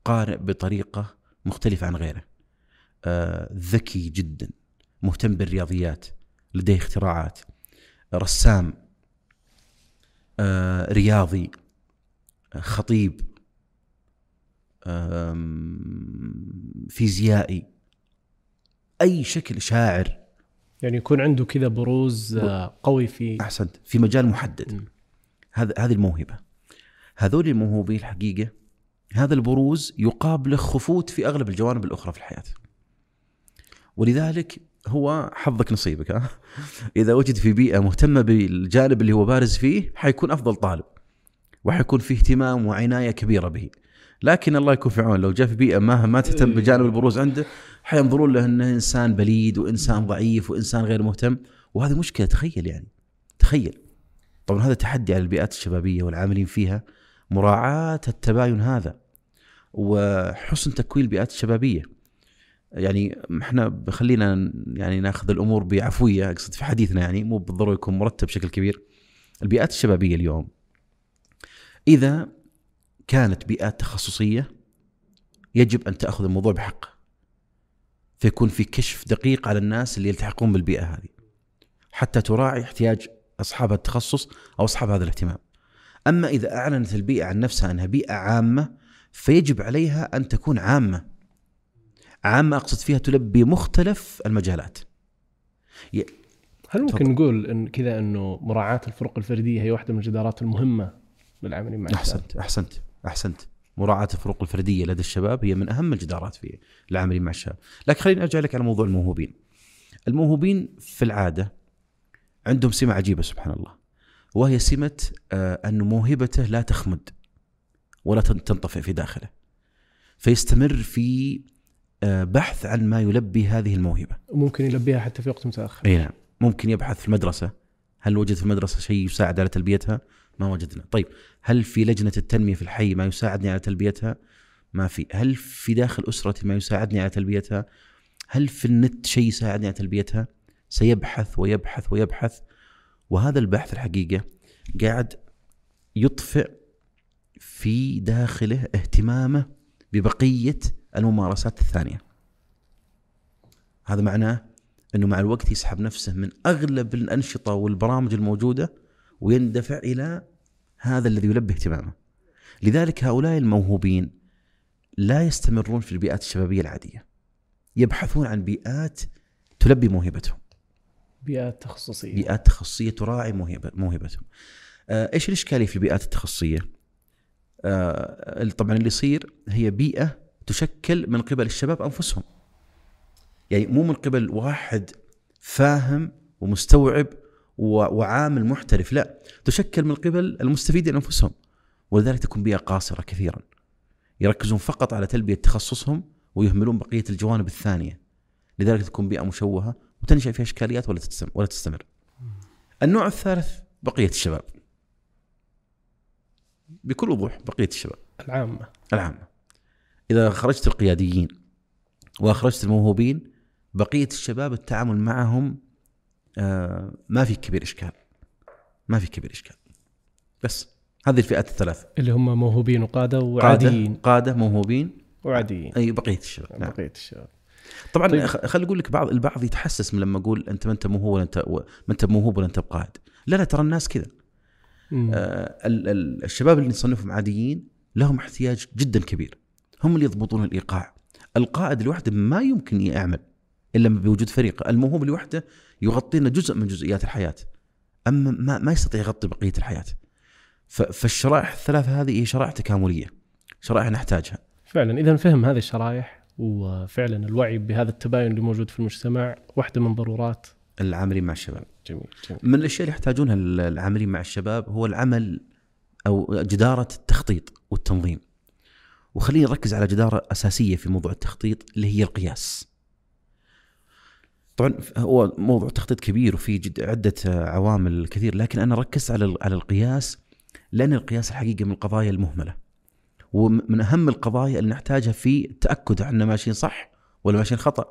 قارئ بطريقة مختلفة عن غيره. آه، ذكي جدا مهتم بالرياضيات لديه اختراعات رسام رياضي خطيب فيزيائي. أي شكل شاعر. يعني يكون عنده كذا بروز آه، قوي في أحسنت. في مجال محدد. هذا هذه الموهبة. هذول الموهوبين الحقيقة هذا البروز يقابله خفوت في أغلب الجوانب الأخرى في الحياة. ولذلك هو حظك نصيبك ها؟ إذا وجد في بيئة مهتمة بالجانب اللي هو بارز فيه حيكون أفضل طالب. وحيكون فيه اهتمام وعناية كبيرة به. لكن الله يكون في عون لو جاء في بيئة ما ما تهتم بجانب البروز عنده حينظرون له إنه إنسان بليد وإنسان ضعيف وإنسان غير مهتم. وهذه مشكلة تخيل يعني تخيل. طبعا هذا تحدي على البيئات الشبابية والعاملين فيها مراعاة التباين هذا وحسن تكوين البيئات الشبابية. يعني إحنا خلينا يعني ناخذ الأمور بعفوية أقصد في حديثنا يعني مو بالضرورة يكون مرتب بشكل كبير. البيئات الشبابية اليوم إذا كانت بيئات تخصصية يجب أن تأخذ الموضوع بحقه فيكون في كشف دقيق على الناس اللي يلتحقون بالبيئة هذه حتى تراعي احتياج أصحاب التخصص أو أصحاب هذا الاهتمام. أما إذا أعلنت البيئة عن نفسها أنها بيئة عامة فيجب عليها أن تكون عامة. عامة أقصد فيها تلبي مختلف المجالات. هل ممكن تفضل. نقول إن كذا إنه مراعاة الفروق الفردية هي واحدة من الجدارات المهمة للعاملين مع؟ أحسنت أحسنت أحسنت. مراعاة الفروق الفردية لدى الشباب هي من أهم الجدارات في العاملين مع الشباب. لكن خليني أرجع لك على موضوع الموهوبين. الموهوبين في العادة عندهم سمة عجيبة سبحان الله وهي سمة آه، أن موهبته لا تخمد ولا تن- تنطفئ في داخله فيستمر في آه، بحث عن ما يلبي هذه الموهبة. وممكن يلبيها حتى في وقت متأخر. اي نعم. ممكن يبحث في المدرسة هل وجد في المدرسة شيء يساعد على تلبيتها؟ ما وجدنا، طيب هل في لجنة التنمية في الحي ما يساعدني على تلبيتها؟ ما في، هل في داخل أسرتي ما يساعدني على تلبيتها؟ هل في النت شيء يساعدني على تلبيتها؟ سيبحث ويبحث ويبحث وهذا البحث الحقيقة قاعد يطفئ في داخله اهتمامه ببقية الممارسات الثانية. هذا معناه إنه مع الوقت يسحب نفسه من أغلب الأنشطة والبرامج الموجودة ويندفع إلى هذا الذي يلبي اهتمامه. لذلك هؤلاء الموهوبين لا يستمرون في البيئات الشبابية العادية. يبحثون عن بيئات تلبي موهبتهم، بيئات تخصصية بيئات تخصصية تراعي موهبه موهبتهم. آه، إيش الإشكالية في البيئات التخصصية؟ آه، طبعا اللي يصير هي بيئة تشكل من قبل الشباب أنفسهم. يعني مو من قبل واحد فاهم ومستوعب وعامل محترف لا تشكل من قبل المستفيدين أنفسهم ولذلك تكون بيئة قاصرة كثيرا يركزون فقط على تلبية تخصصهم ويهملون بقية الجوانب الثانية لذلك تكون بيئة مشوهة وتنشأ فيها أشكاليات ولا تستمر ولا تستمر. النوع الثالث بقية الشباب. بكل وضوح بقية الشباب العامة العامة. إذا خرجت القياديين وأخرجت الموهوبين بقية الشباب التعامل معهم آه، ما في كبير إشكال. ما في كبير إشكال. بس هذه الفئات الثلاث اللي هم موهوبين وقادة قادة وعاديين قادة موهوبين وعاديين أي بقية الشباب نعم. بقية الشباب طبعا طيب. طيب. خل أقول لك بعض البعض يتحسس من لما أقول أنت ما أنت موهوب ولا أنت ما أنت موهوب ولا أنت بقائد لا لا ترى الناس كذا. آه ال- ال- الشباب اللي نصنفهم عاديين لهم احتياج جدا كبير هم اللي يضبطون الإيقاع القائد لوحده ما يمكن يعمل إلا بوجود فريق الموهوب لوحده يغطي لنا جزء من جزئيات الحياة. أما ما, ما يستطيع يغطي بقية الحياة. فالشرائح الثلاثة هذه هي شرائح تكاملية شرائح نحتاجها. فعلا اذا فهم هذه الشرائح وفعلا الوعي بهذا التباين اللي موجود في المجتمع واحدة من ضرورات. العاملين مع الشباب. جميل جميل. من الأشياء اللي يحتاجونها العاملين مع الشباب هو العمل أو جدارة التخطيط والتنظيم. وخلينا نركز على جدارة أساسية في موضوع التخطيط اللي هي القياس. طبعا هو موضوع تخطيط كبير وفي عدة عوامل كثير لكن أنا ركزت على على القياس لأن القياس الحقيقة من القضايا المهملة. ومن أهم القضايا اللي نحتاجها في التاكد إحنا ماشيين صح ولا ماشيين خطأ.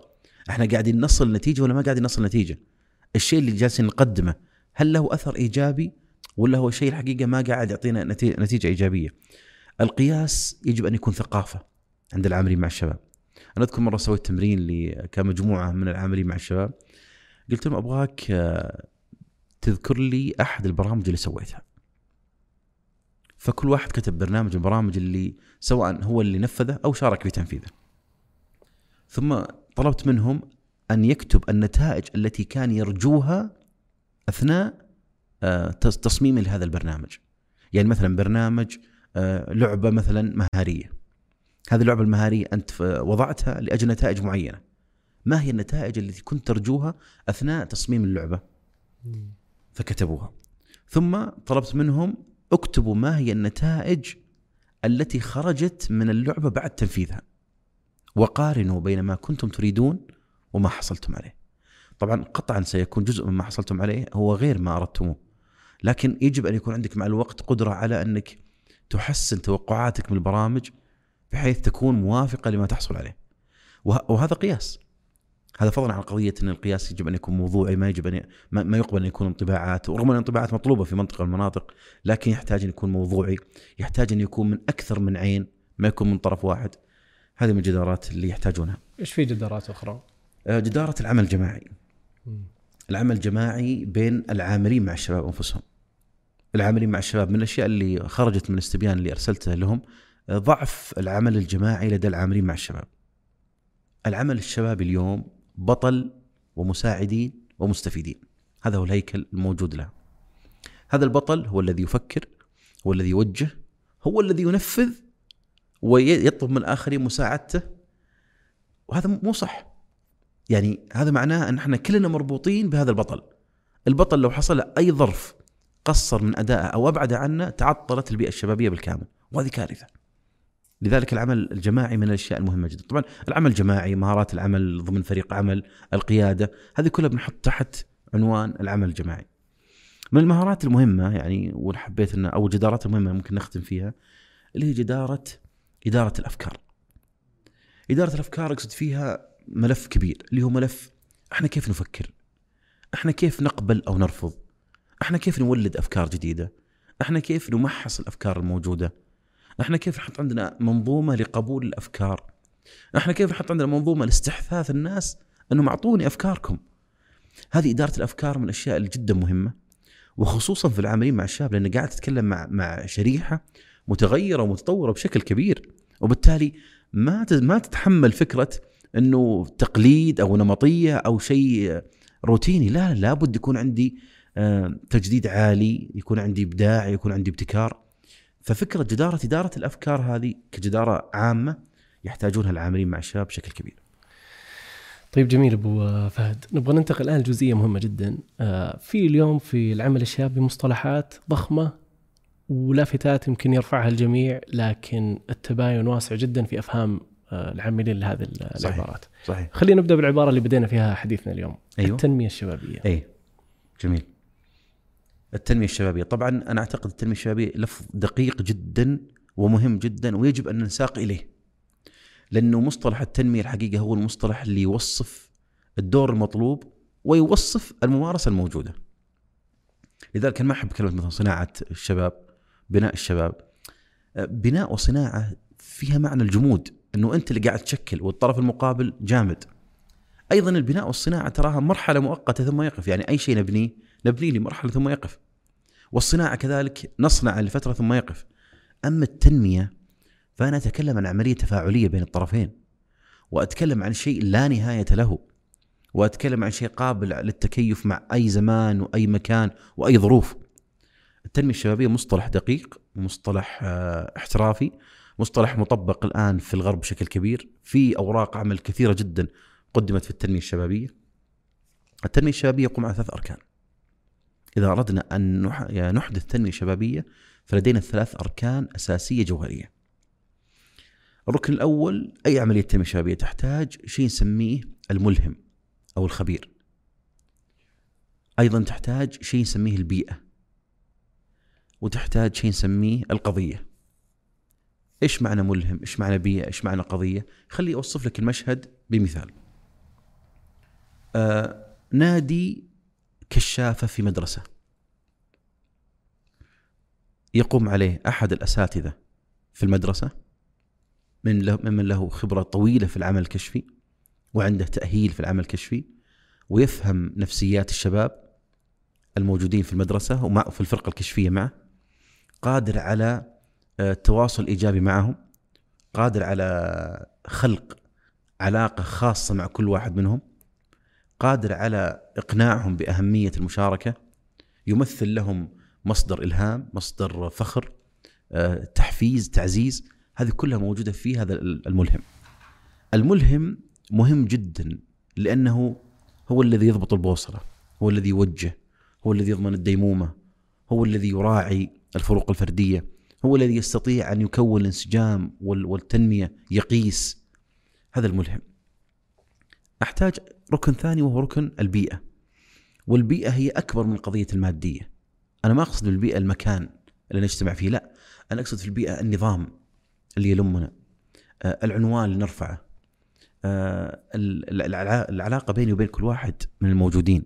إحنا قاعدين نصل نتيجة ولا ما قاعدين نصل نتيجة. الشيء اللي جالسين نقدمه هل له أثر إيجابي ولا هو شيء الحقيقة ما قاعد يعطينا نتي- نتيجة إيجابية؟ القياس يجب أن يكون ثقافة عند العاملين مع الشباب. أنا أذكر مرة سويت تمرين ل- كمجموعة من العاملين مع الشباب قلت لهم أبغاك آه، تذكر لي أحد البرامج اللي سويتها. فكل واحد كتب برنامج البرامج اللي سواء هو اللي نفذه أو شارك في تنفيذه. ثم طلبت منهم أن يكتب النتائج التي كان يرجوها أثناء آه، تص- تصميمه لهذا البرنامج. يعني مثلا برنامج آه، لعبة مثلا مهارية. هذه اللعبة المهارية أنت ف- وضعتها لأجل نتائج معينة. ما هي النتائج التي كنت ترجوها أثناء تصميم اللعبة؟ فكتبوها. ثم طلبت منهم اكتبوا ما هي النتائج التي خرجت من اللعبة بعد تنفيذها. وقارنوا بين ما كنتم تريدون وما حصلتم عليه. طبعا قطعا سيكون جزء مما حصلتم عليه هو غير ما أردتموه. لكن يجب أن يكون عندك مع الوقت قدرة على أنك تحسن توقعاتك من البرامج بحيث تكون موافقة لما تحصل عليه. وه- وهذا قياس. هذا فضلا عن قضية إن القياس يجب أن يكون موضوعي ما يجب أن ي- ما يقبل أن يكون انطباعات ورغم أن الانطباعات مطلوبة في منطقة من المناطق لكن يحتاج أن يكون موضوعي، يحتاج أن يكون من أكثر من عين ما يكون من طرف واحد. هذه من الجدارات اللي يحتاجونها. إيش في جدارات أخرى؟ آه، جدارة العمل الجماعي العمل الجماعي بين العاملين مع الشباب أنفسهم العاملين مع الشباب من الأشياء اللي خرجت من الاستبيان اللي أرسلته لهم ضعف العمل الجماعي لدى العاملين مع الشباب. العمل الشبابي اليوم بطل ومساعدين ومستفيدين. هذا هو الهيكل الموجود له هذا البطل هو الذي يفكر هو الذي يوجه هو الذي ينفذ ويطلب من الآخرين مساعدته. وهذا مو صح. يعني هذا معناه أن إحنا كلنا مربوطين بهذا البطل. البطل لو حصل أي ظرف قصر من ادائه أو أبعد عنه تعطلت البيئة الشبابية بالكامل، وهذه كارثة. لذلك العمل الجماعي من الأشياء المهمة جدا، طبعا العمل الجماعي، مهارات العمل ضمن فريق عمل، القيادة، هذه كلها بنحط تحت عنوان العمل الجماعي. من المهارات المهمة يعني واللي حبيت إن أو الجدارات المهمه ممكن نختم فيها اللي هي جدارة إدارة الأفكار. إدارة الأفكار أقصد فيها ملف كبير اللي هو ملف إحنا كيف نفكر؟ إحنا كيف نقبل أو نرفض؟ إحنا كيف نولد أفكار جديدة؟ إحنا كيف نمحص الأفكار الموجودة؟ إحنا كيف نحط عندنا منظومة لقبول الأفكار؟ إحنا كيف نحط عندنا منظومة لاستحثاث الناس انهم اعطوني أفكاركم؟ هذه إدارة الأفكار من الأشياء اللي جدا مهمة وخصوصا في العاملين مع الشباب لأن قاعد تتكلم مع مع شريحة متغيرة ومتطورة بشكل كبير وبالتالي ما ما تتحمل فكرة إنه تقليد أو نمطية أو شيء روتيني لا لابد يكون عندي آه، تجديد عالي يكون عندي إبداع يكون عندي ابتكار ففكرة جداره إدارة الأفكار هذه كجدارة عامة يحتاجونها العاملين مع الشباب بشكل كبير. طيب جميل أبو فهد. نبغى ننتقل الآن لجزئية مهمة جدا. آه، في اليوم في العمل الشابي مصطلحات ضخمة ولافتات يمكن يرفعها الجميع لكن التباين واسع جدا في أفهام آه، العاملين لهذه صحيح. العبارات. صحيح. خلينا نبدأ بالعبارة اللي بدينا فيها حديثنا اليوم أيوه. التنمية الشبابية. أي. جميل. التنمية الشبابية. طبعا أنا أعتقد التنمية الشبابية لفظ دقيق جدا ومهم جدا ويجب أن نساق إليه لأنه مصطلح التنمية الحقيقة هو المصطلح اللي يوصف الدور المطلوب ويوصف الممارسة الموجودة. لذلك أنا ما أحب كلمة مثلا صناعة الشباب بناء الشباب. بناء وصناعة فيها معنى الجمود إنه أنت اللي قاعد تشكل والطرف المقابل جامد. أيضا البناء والصناعة تراها مرحلة مؤقتة ثم يقف يعني أي شيء نبنيه نبنيه لمرحله ثم يقف. والصناعة كذلك نصنع لفترة ثم يقف. أما التنمية فأنا أتكلم عن عملية تفاعلية بين الطرفين وأتكلم عن شيء لا نهاية له وأتكلم عن شيء قابل للتكيف مع أي زمان وأي مكان وأي ظروف. التنمية الشبابية مصطلح دقيق مصطلح آه، احترافي مصطلح مطبق الآن في الغرب بشكل كبير. في أوراق عمل كثيرة جدا قدمت في التنمية الشبابية. التنمية الشبابية يقوم على ثلاث أركان. أن نح- يعني نحدث تنمية شبابية فلدينا ثلاث أركان أساسية جوهرية. الركن الأول أي عملية تنمية شبابية تحتاج شيء نسميه الملهم أو الخبير. أيضا تحتاج شيء نسميه البيئة وتحتاج شيء نسميه القضية. إيش معنى ملهم؟ إيش معنى بيئة؟ إيش معنى قضية؟ خلي أوصف لك المشهد بمثال. آه نادي كشافة في مدرسة. يقوم عليه أحد الأساتذة في المدرسة من له ممن له خبرة طويلة في العمل الكشفي وعنده تأهيل في العمل الكشفي ويفهم نفسيات الشباب الموجودين في المدرسة ومع في الفرقة الكشفية معه. قادر على آه، التواصل الايجابي معهم. قادر على خلق علاقة خاصة مع كل واحد منهم. قادر على إقناعهم بأهمية المشاركة يمثل لهم مصدر إلهام مصدر فخر آه، تحفيز تعزيز هذه كلها موجودة في هذا الملهم. الملهم مهم جدا لأنه هو الذي يضبط البوصلة هو الذي يوجه هو الذي يضمن الديمومة هو الذي يراعي الفروق الفردية هو الذي يستطيع أن يكون الانسجام وال- والتنمية يقيس. هذا الملهم. أحتاج ركن ثاني وهو ركن البيئة. والبيئة هي أكبر من قضية المادية. أنا ما أقصد بالبيئه المكان اللي نجتمع فيه لا. أنا أقصد في البيئة النظام اللي يلمنا. آه، العنوان اللي نرفعه. آه، ال- ال- العلا- العلاقة بيني وبين كل واحد من الموجودين.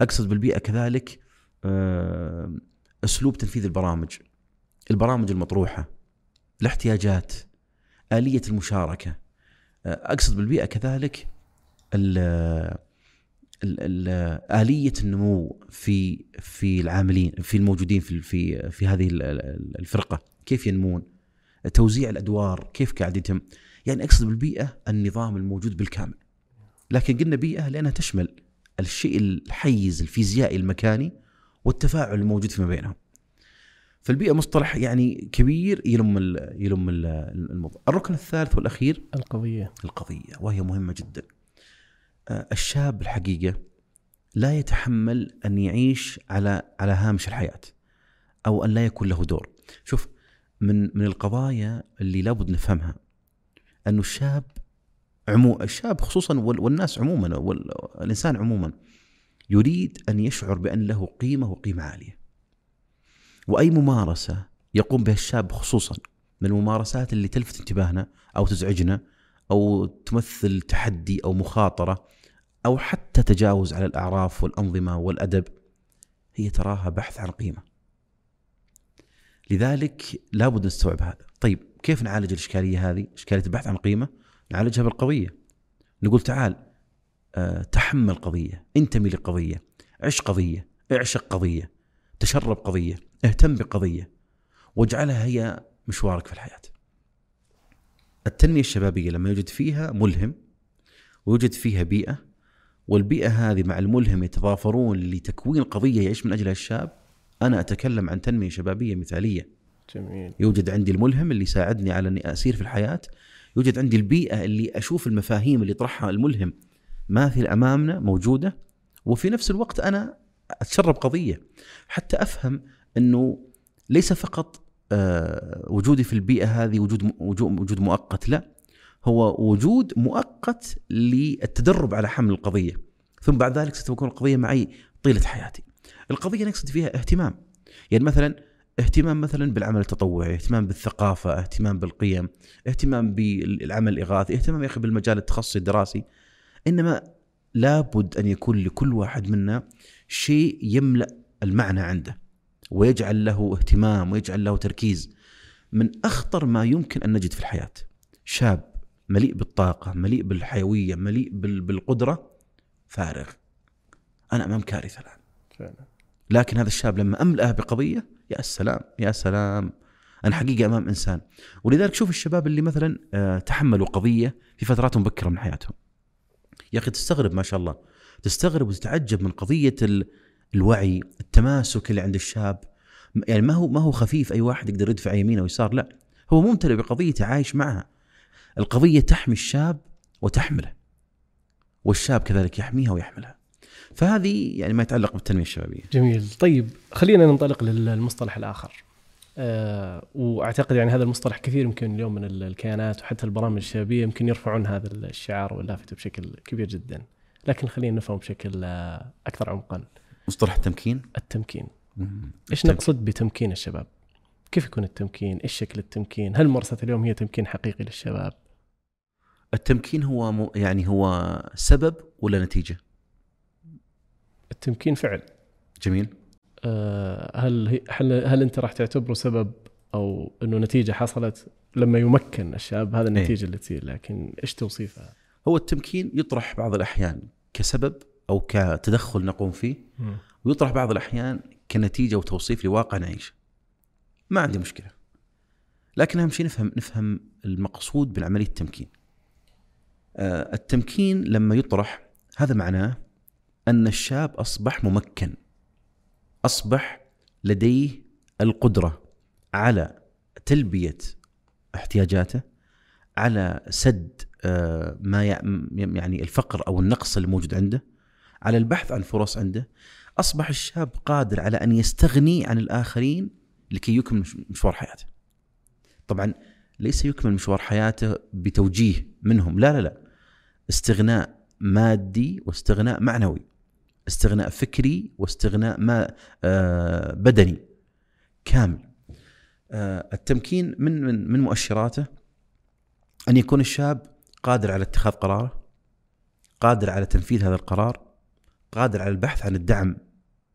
أقصد بالبيئة كذلك آه، أسلوب تنفيذ البرامج. البرامج المطروحة الاحتياجات آلية المشاركة. أقصد بالبيئة كذلك ال آلية النمو في في العاملين في الموجودين في في في هذه ال- ال- الفرقة. كيف ينمون؟ توزيع الأدوار كيف قاعد يتم؟ يعني أقصد بالبيئة النظام الموجود بالكامل. لكن قلنا بيئة لأنها تشمل الشيء الحيز الفيزيائي المكاني والتفاعل الموجود فيما بينهم. فالبيئة مصطلح يعني كبير يلم ال يلم ال- الموضوع. الركن الثالث والأخير؟ القضية. القضية وهي مهمة جدا. الشاب الحقيقة لا يتحمل أن يعيش على على هامش الحياة أو أن لا يكون له دور. شوف من من القضايا اللي لابد نفهمها أنه الشاب عمو الشاب خصوصا وال- والناس عموما والإنسان عموما يريد أن يشعر بأن له قيمة وقيمة عالية. وأي ممارسة يقوم بها الشاب خصوصا من الممارسات اللي تلفت انتباهنا أو تزعجنا أو تمثل تحدي أو مخاطرة أو حتى تجاوز على الأعراف والأنظمة والأدب هي تراها بحث عن قيمة. لذلك لابد نستوعب هذا. طيب كيف نعالج الإشكالية هذه؟ إشكالية البحث عن قيمة نعالجها بالقضية. نقول تعال آه، تحمل قضية، انتمي لقضيه، عش قضية، اعشق قضية، تشرب قضية، اهتم بقضية واجعلها هي مشوارك في الحياة. التنمية الشبابية لما يوجد فيها ملهم ويوجد فيها بيئة والبيئة هذه مع الملهم يتضافرون لتكوين قضية يعيش من أجلها الشاب أنا أتكلم عن تنمية شبابية مثالية. جميل. يوجد عندي الملهم اللي يساعدني على أني أسير في الحياة يوجد عندي البيئة اللي أشوف المفاهيم اللي يطرحها الملهم. ماثل أمامنا موجودة وفي نفس الوقت أنا أتشرب قضية. حتى أفهم أنه ليس فقط آه، وجودي في البيئة هذه وجود وجود مؤقت لا. هو وجود مؤقت للتدرب على حمل القضية. ثم بعد ذلك ستكون القضية معي طيلة حياتي. القضية نقصد فيها اهتمام. يعني مثلا اهتمام مثلا بالعمل التطوعي اهتمام بالثقافة اهتمام بالقيم اهتمام بالعمل الإغاثي اهتمام يا أخي بالمجال التخصصي الدراسي. إنما لابد أن يكون لكل واحد منا شيء يملأ المعنى عنده ويجعل له اهتمام ويجعل له تركيز. من أخطر ما يمكن أن نجد في الحياة شاب مليء بالطاقة مليء بالحيوية مليء بالقدرة فارغ. أنا أمام كارثة الآن. فعلا. لكن هذا الشاب لما أملأه بقضية يا سلام يا سلام. أنا حقيقه أمام إنسان. ولذلك شوف الشباب اللي مثلا آه، تحملوا قضية في فترات مبكرة من حياتهم. يا أخي تستغرب ما شاء الله. تستغرب وتتعجب من قضية الوعي التماسك اللي عند الشاب. يعني ما هو ما هو خفيف أي واحد يقدر يدفع يمين أو يسار لا. هو ممتلئ بقضيته عايش معها. القضية تحمي الشاب وتحمله والشاب كذلك يحميها ويحملها. فهذه يعني ما يتعلق بالتنمية الشبابية. جميل. طيب خلينا ننطلق للمصطلح الآخر. أه وأعتقد يعني هذا المصطلح كثير يمكن اليوم من الكيانات وحتى البرامج الشبابية يمكن يرفعون هذا الشعار واللافته بشكل كبير جدا. لكن خلينا نفهم بشكل آه، أكثر عمقا. مصطلح التمكين؟ التمكين. إيش نقصد بتمكين الشباب؟ كيف يكون التمكين؟ إيش شكل التمكين؟ هل ممارسة اليوم هي تمكين حقيقي للشباب؟ التمكين هو م... يعني هو سبب ولا نتيجة التمكين فعل جميل أه هل هل هل أنت راح تعتبره سبب أو إنه نتيجة حصلت لما يمكن الشاب هذا النتيجة إيه؟ اللي تصير لكن إيش توصيفها؟ هو التمكين يطرح بعض الأحيان كسبب أو كتدخل نقوم فيه م. ويطرح بعض الأحيان كنتيجة وتوصيف لواقع نعيشه. ما عندي مشكلة. لكن أهم شيء نفهم نفهم المقصود بالعملية التمكين. آه التمكين لما يطرح هذا معناه أن الشاب أصبح ممكن. أصبح لديه القدرة على تلبية احتياجاته على سد آه، ما يعني الفقر أو النقص اللي موجود عنده على البحث عن فرص عنده أصبح الشاب قادر على أن يستغني عن الآخرين لكي يكمل مشوار حياته. طبعا ليس يكمل مشوار حياته بتوجيه منهم، لا لا لا. استغناء مادي واستغناء معنوي. استغناء فكري واستغناء ما آه، بدني كامل. آه، التمكين من من من مؤشراته أن يكون الشاب قادر على اتخاذ قراره قادر على تنفيذ هذا القرار قادر على البحث عن الدعم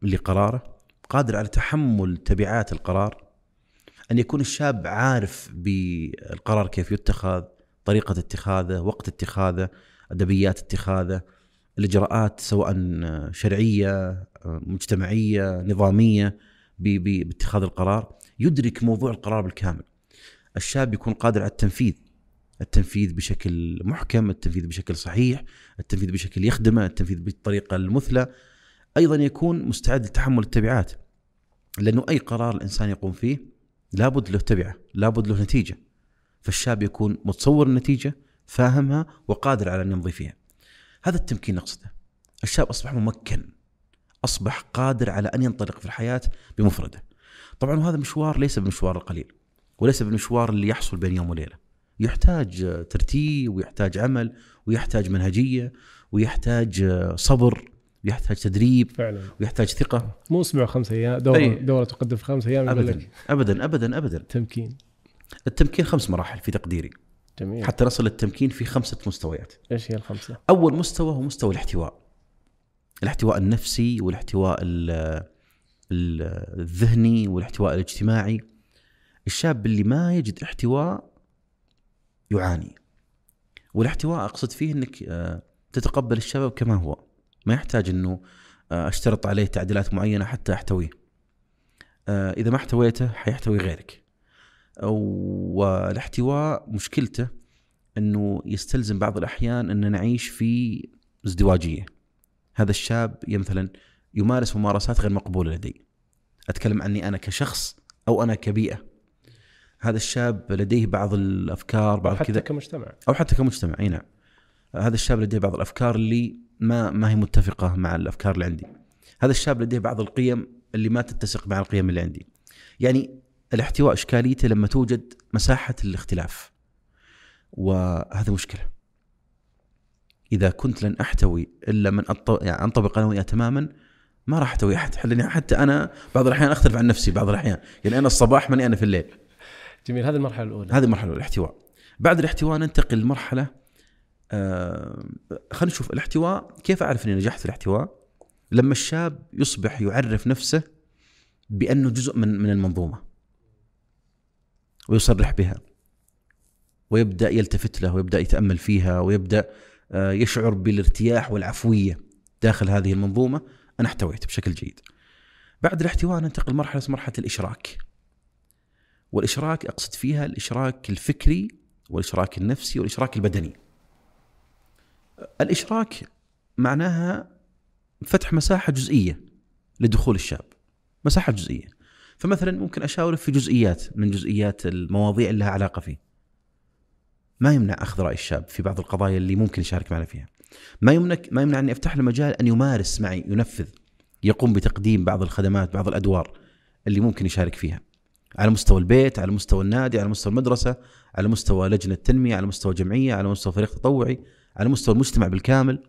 لقراره قادر على تحمل تبعات القرار أن يكون الشاب عارف بالقرار كيف يتخذ طريقة اتخاذه وقت اتخاذه أدبيات اتخاذه الإجراءات سواء شرعية مجتمعية نظامية باتخاذ القرار. يدرك موضوع القرار بالكامل. الشاب يكون قادر على التنفيذ التنفيذ بشكل محكم التنفيذ بشكل صحيح التنفيذ بشكل يخدمه التنفيذ بالطريقة المثلى. أيضا يكون مستعد لتحمل التبعات لأنه أي قرار الإنسان يقوم فيه لابد له تبعة لابد له نتيجة. فالشاب يكون متصور النتيجة فاهمها وقادر على أن يمضي فيها. هذا التمكين نقصده. الشاب أصبح ممكن أصبح قادر على أن ينطلق في الحياة بمفرده. طبعا هذا مشوار ليس بالمشوار القليل وليس بالمشوار اللي يحصل بين يوم وليلة. يحتاج ترتيب ويحتاج عمل ويحتاج منهجية ويحتاج صبر ويحتاج تدريب فعلا. ويحتاج ثقة. مو أسبوع خمس أيام دوره أي. دورة تقدم في خمس أيام ابدا لك. ابدا ابدا ابدا. تمكين. التمكين خمس مراحل في تقديري. جميل. حتى نصل للتمكين في خمسة مستويات. إيش هي الخمسة؟ أول مستوى هو مستوى الاحتواء. الاحتواء النفسي والاحتواء الذهني والاحتواء الاجتماعي. الشاب اللي ما يجد احتواء يعاني. والاحتواء أقصد فيه إنك آه، تتقبل الشباب كما هو. ما يحتاج إنه آه، أشترط عليه تعديلات معينة حتى أحتويه. آه، إذا ما احتويته حيحتوي غيرك. والاحتواء مشكلته إنه يستلزم بعض الأحيان إن نعيش في ازدواجية. هذا الشاب مثلا يمارس ممارسات غير مقبولة لدي. أتكلم عني أنا كشخص أو أنا كبيئة. هذا الشاب لديه بعض الأفكار بعض كذا. حتى كمجتمع. أو حتى كمجتمع أي نعم. هذا الشاب لديه بعض الأفكار اللي ما ما هي متفقة مع الأفكار اللي عندي. هذا الشاب لديه بعض القيم اللي ما تتسق مع القيم اللي عندي. يعني الاحتواء إشكاليته لما توجد مساحة الاختلاف. وهذا مشكلة. إذا كنت لن أحتوي إلا من أط... يعني أنطبق أنا وياه تماما ما راح أحتوي أحد. لأني حتى أنا بعض الأحيان أختلف عن نفسي بعض الأحيان. يعني أنا الصباح ماني أنا في الليل. جميل. هذه المرحلة الأولى. هذه المرحلة الاحتواء. بعد الاحتواء ننتقل لمرحلة آه خلينا نشوف الاحتواء. كيف أعرف إني نجحت في الاحتواء؟ لما الشاب يصبح يعرف نفسه بأنه جزء من من المنظومة. ويصرح بها ويبدأ يلتفت له ويبدأ يتأمل فيها ويبدأ آه، يشعر بالارتياح والعفوية داخل هذه المنظومة أنا احتويت بشكل جيد. بعد الاحتواء ننتقل مرحلة مرحلة الإشراك. والإشراك أقصد فيها الإشراك الفكري والإشراك النفسي والإشراك البدني. الإشراك معناها فتح مساحة جزئية لدخول الشاب. مساحة جزئية. فمثلا ممكن أشاوره في جزئيات من جزئيات المواضيع اللي لها علاقة فيه. ما يمنع أخذ رأي الشاب في بعض القضايا اللي ممكن يشارك معنا فيها. ما يمنع ما يمنع أني أفتح له مجال أن يمارس معي ينفذ يقوم بتقديم بعض الخدمات بعض الأدوار اللي ممكن يشارك فيها. على مستوى البيت، على مستوى النادي، على مستوى المدرسة، على مستوى لجنة تنمية، على مستوى جمعية، على مستوى فريق تطوعي، على مستوى المجتمع بالكامل.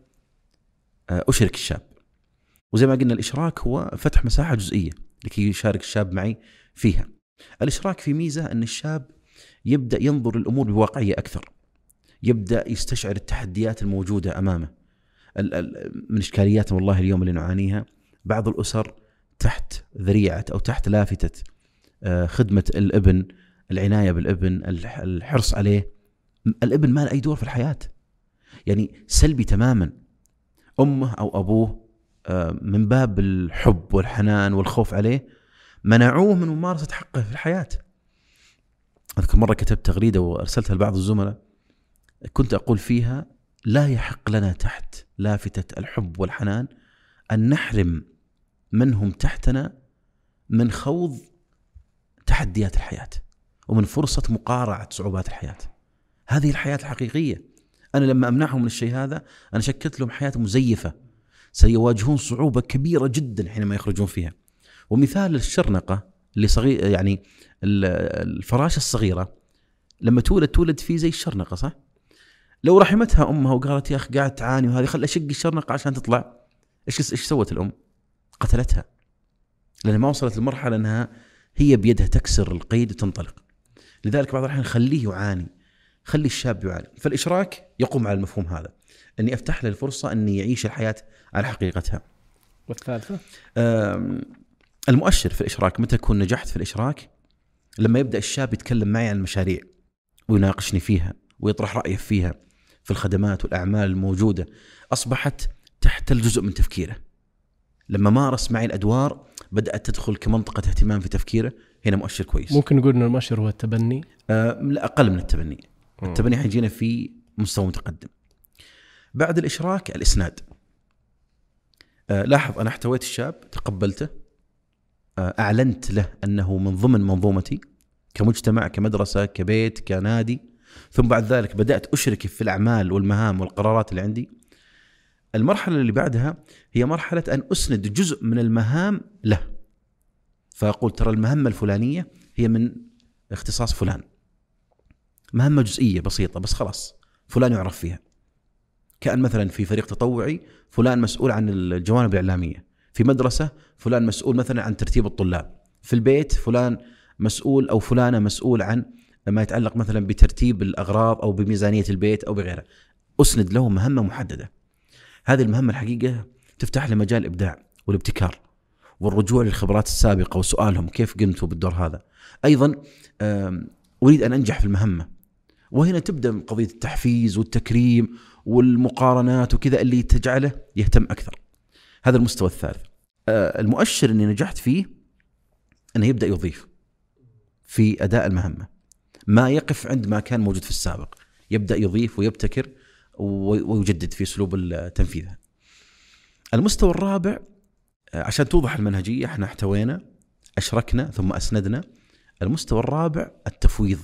آه، أشرك الشاب. وزي ما قلنا الإشراك هو فتح مساحة جزئية لكي يشارك الشاب معي فيها. الإشراك في ميزة أن الشاب يبدأ ينظر للأمور بواقعية أكثر. يبدأ يستشعر التحديات الموجودة أمامه. من إشكاليات والله اليوم اللي نعانيها بعض الأسر تحت ذريعة أو تحت لافتة آه، خدمة الابن، العناية بالابن، الحرص عليه. الابن ما له أي دور في الحياة. يعني سلبي تماما. أمه أو أبوه من باب الحب والحنان والخوف عليه منعوه من ممارسة حقه في الحياة. أذكر مرة كتبت تغريدة وأرسلتها لبعض الزملاء كنت أقول فيها لا يحق لنا تحت لافتة الحب والحنان أن نحرم من هم تحتنا من خوض تحديات الحياة ومن فرصة مقارعة صعوبات الحياة. هذه الحياة الحقيقية. أنا لما أمنعهم من الشيء هذا أنا شكلت لهم حياة مزيفة سيواجهون صعوبة كبيرة جدا حينما يخرجون فيها. ومثال الشرنقة اللي صغير يعني الفراشه الصغيرة لما تولد تولد فيه زي الشرنقة صح؟ لو رحمتها أمها وقالت يا أخي قاعد تعاني وهذه خل أشق الشرنقة عشان تطلع إيش إيش سوت الأم؟ قتلتها لأن ما وصلت لمرحلة أنها هي بيدها تكسر القيد وتنطلق لذلك بعض الأحيان خليه يعاني خلي الشاب يعاني فالإشراك يقوم على المفهوم هذا أني أفتح له الفرصة أني يعيش الحياة على حقيقتها. والثالثة؟ المؤشر في الإشراك متى اكون نجحت في الإشراك؟ لما يبدأ الشاب يتكلم معي عن المشاريع ويناقشني فيها ويطرح رأيه فيها في الخدمات والأعمال الموجودة أصبحت تحتل جزء من تفكيره. لما مارس معي الأدوار بدأت تدخل كمنطقة اهتمام في تفكيره. هنا مؤشر كويس. ممكن نقول إن المؤشر هو التبني؟ آه لا أقل من التبني. التبني حيجينا في مستوى متقدم. بعد الإشراك الإسناد. آه لاحظ أنا احتويت الشاب تقبلته آه أعلنت له أنه من ضمن منظومتي كمجتمع كمدرسة كبيت كنادي. ثم بعد ذلك بدأت اشرك في الأعمال والمهام والقرارات اللي عندي. المرحلة اللي بعدها هي مرحلة أن أسند جزء من المهام له. فأقول ترى المهمة الفلانية هي من اختصاص فلان. مهمة جزئية بسيطة بس خلاص فلان يعرف فيها. كأن مثلا في فريق تطوعي فلان مسؤول عن الجوانب الإعلامية. في مدرسة فلان مسؤول مثلا عن ترتيب الطلاب. في البيت فلان مسؤول أو فلانة مسؤول عن ما يتعلق مثلا بترتيب الأغراض أو بميزانية البيت أو بغيره أسند له مهمة محددة. هذه المهمة الحقيقة تفتح له مجال الابداع والابتكار والرجوع للخبرات السابقة وسؤالهم كيف قمتوا بالدور هذا؟ أيضا أريد أن أنجح في المهمة. وهنا تبدأ قضية التحفيز والتكريم والمقارنات وكذا اللي تجعله يهتم أكثر. هذا المستوى الثالث. آه، المؤشر اني نجحت فيه إنه يبدأ يضيف في أداء المهمة. ما يقف عند ما كان موجود في السابق. يبدأ يضيف ويبتكر ويجدد في اسلوب تنفيذها. المستوى الرابع آه، عشان توضح المنهجية إحنا احتوينا أشركنا ثم أسندنا. المستوى الرابع التفويض.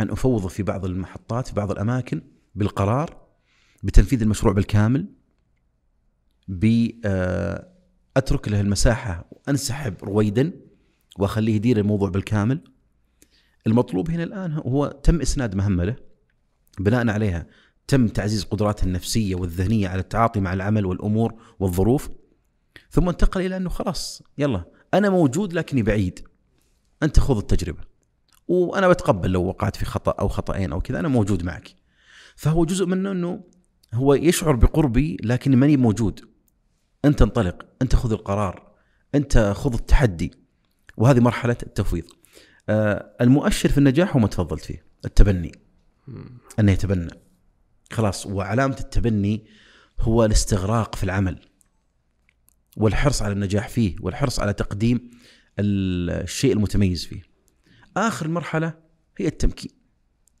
أن أفوض في بعض المحطات في بعض الأماكن بالقرار بتنفيذ المشروع بالكامل بأترك آه، له المساحة وأنسحب رويدا وأخليه يدير الموضوع بالكامل. المطلوب هنا الآن هو تم إسناد مهمة له بناء عليها تم تعزيز قدراته النفسية والذهنية على التعاطي مع العمل والأمور والظروف ثم انتقل إلى أنه خلاص يلا أنا موجود لكني بعيد أنت خذ التجربة وأنا بتقبل لو وقعت في خطأ أو خطأين أو كذا أنا موجود معك. فهو جزء منه إنه هو يشعر بقربي لكن ماني موجود. أنت انطلق أنت خذ القرار أنت خذ التحدي. وهذه مرحلة التفويض. آه المؤشر في النجاح هو ما تفضلت فيه التبني. أنه يتبنى. خلاص وعلامة التبني هو الاستغراق في العمل. والحرص على النجاح فيه والحرص على تقديم الشيء المتميز فيه. آخر مرحلة هي التمكين.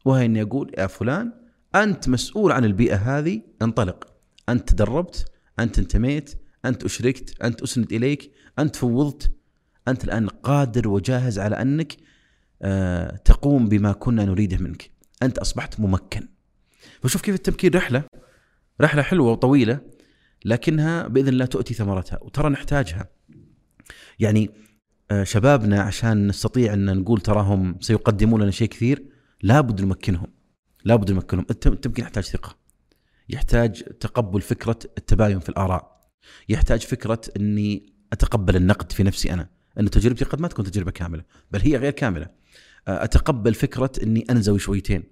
وهي إني أقول يا فلان أنت مسؤول عن البيئة هذه انطلق. أنت تدربت أنت انتميت أنت أشركت أنت أسند إليك أنت فوضت. أنت الآن قادر وجاهز على أنك آه تقوم بما كنا نريده منك. أنت أصبحت ممكن. فشوف كيف التمكين. رحلة رحلة حلوة وطويلة لكنها بإذن الله تؤتي ثمرتها وترى نحتاجها. يعني آه، شبابنا عشان نستطيع أن نقول تراهم سيقدمون لنا شيء كثير لابد نمكنهم. لابد نمكنهم التمكين يحتاج ثقة. يحتاج تقبل فكرة التباين في الآراء. يحتاج فكرة إني أتقبل النقد في نفسي أنا. إن تجربتي قد ما تكون تجربة كاملة بل هي غير كاملة. أتقبل فكرة إني انزوي شويتين.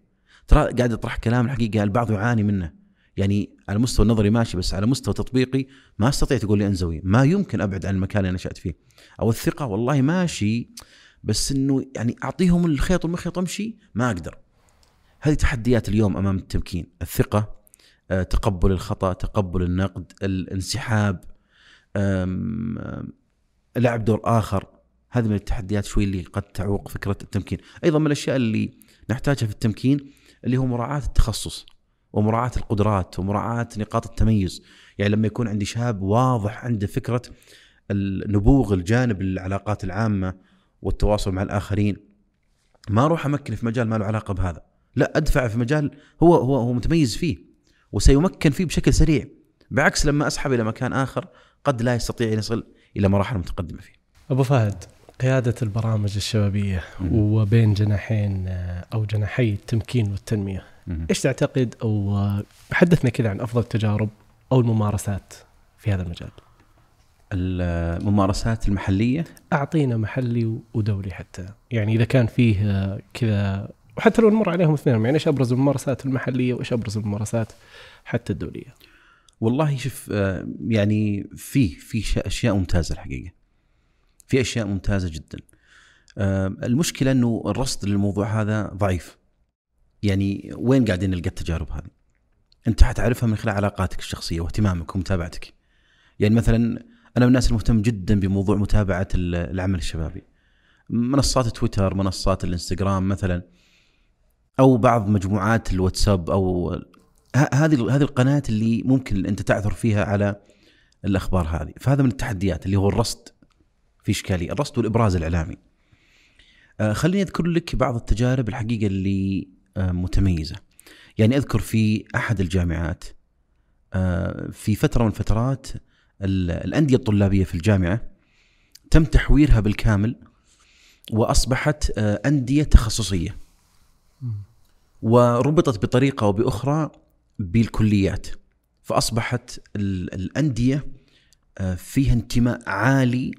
ترى قاعد أطرح كلام الحقيقة البعض يعاني منه. يعني على مستوى النظري ماشي بس على مستوى تطبيقي ما أستطيع تقول لي انزوي ما يمكن أبعد عن المكان اللي نشات فيه. أو الثقة والله ماشي بس إنه يعني أعطيهم الخيط والمخيط امشي ما أقدر. هذه تحديات اليوم أمام التمكين. الثقة آه، تقبل الخطأ تقبل النقد الانسحاب لعب دور آخر. هذه من التحديات شوي اللي قد تعوق فكرة التمكين. أيضا من الأشياء اللي نحتاجها في التمكين اللي هو مراعاة التخصص ومراعاة القدرات ومراعاة نقاط التميز. يعني لما يكون عندي شاب واضح عنده فكرة النبوغ الجانب العلاقات العامة والتواصل مع الآخرين ما أروح أمكن في مجال ما له علاقة بهذا. لا أدفع في مجال هو هو هو متميز فيه وسيمكن فيه بشكل سريع بعكس لما أسحب إلى مكان آخر قد لا يستطيع أن يصل إلى مراحل متقدمة فيه. أبو فهد قيادة البرامج الشبابية وبين جناحين أو جناحي التمكين والتنمية إيش تعتقد أو حدثنا كذا عن أفضل التجارب أو الممارسات في هذا المجال؟ الممارسات المحلية؟ أعطينا محلي ودولي حتى يعني إذا كان فيه كذا وحتى لو نمر عليهم اثنين يعني إيش أبرز الممارسات المحلية وإيش أبرز الممارسات حتى الدولية والله شوف يعني في في أشياء ممتازة الحقيقة في أشياء ممتازة جدا المشكلة إنه الرصد للموضوع هذا ضعيف يعني وين قاعدين نلقى التجارب هذه؟ أنت حتعرفها من خلال علاقاتك الشخصية واهتمامك ومتابعتك. يعني مثلا أنا من الناس المهتم جدا بموضوع متابعة العمل الشبابي. منصات تويتر، منصات الإنستغرام مثلا أو بعض مجموعات الواتساب أو هذه هذه القناة اللي ممكن أنت تعثر فيها على الأخبار هذه، فهذا من التحديات اللي هو الرصد في إشكالية، الرصد والإبراز الإعلامي. آه خليني أذكر لك بعض التجارب الحقيقة اللي متميزة. يعني أذكر في أحد الجامعات آه، في فترة من الفترات الأندية الطلابية في الجامعة تم تحويرها بالكامل وأصبحت آه، أندية تخصصية. وربطت بطريقة أو بأخرى بالكليات. فأصبحت الأندية آه، فيها انتماء عالي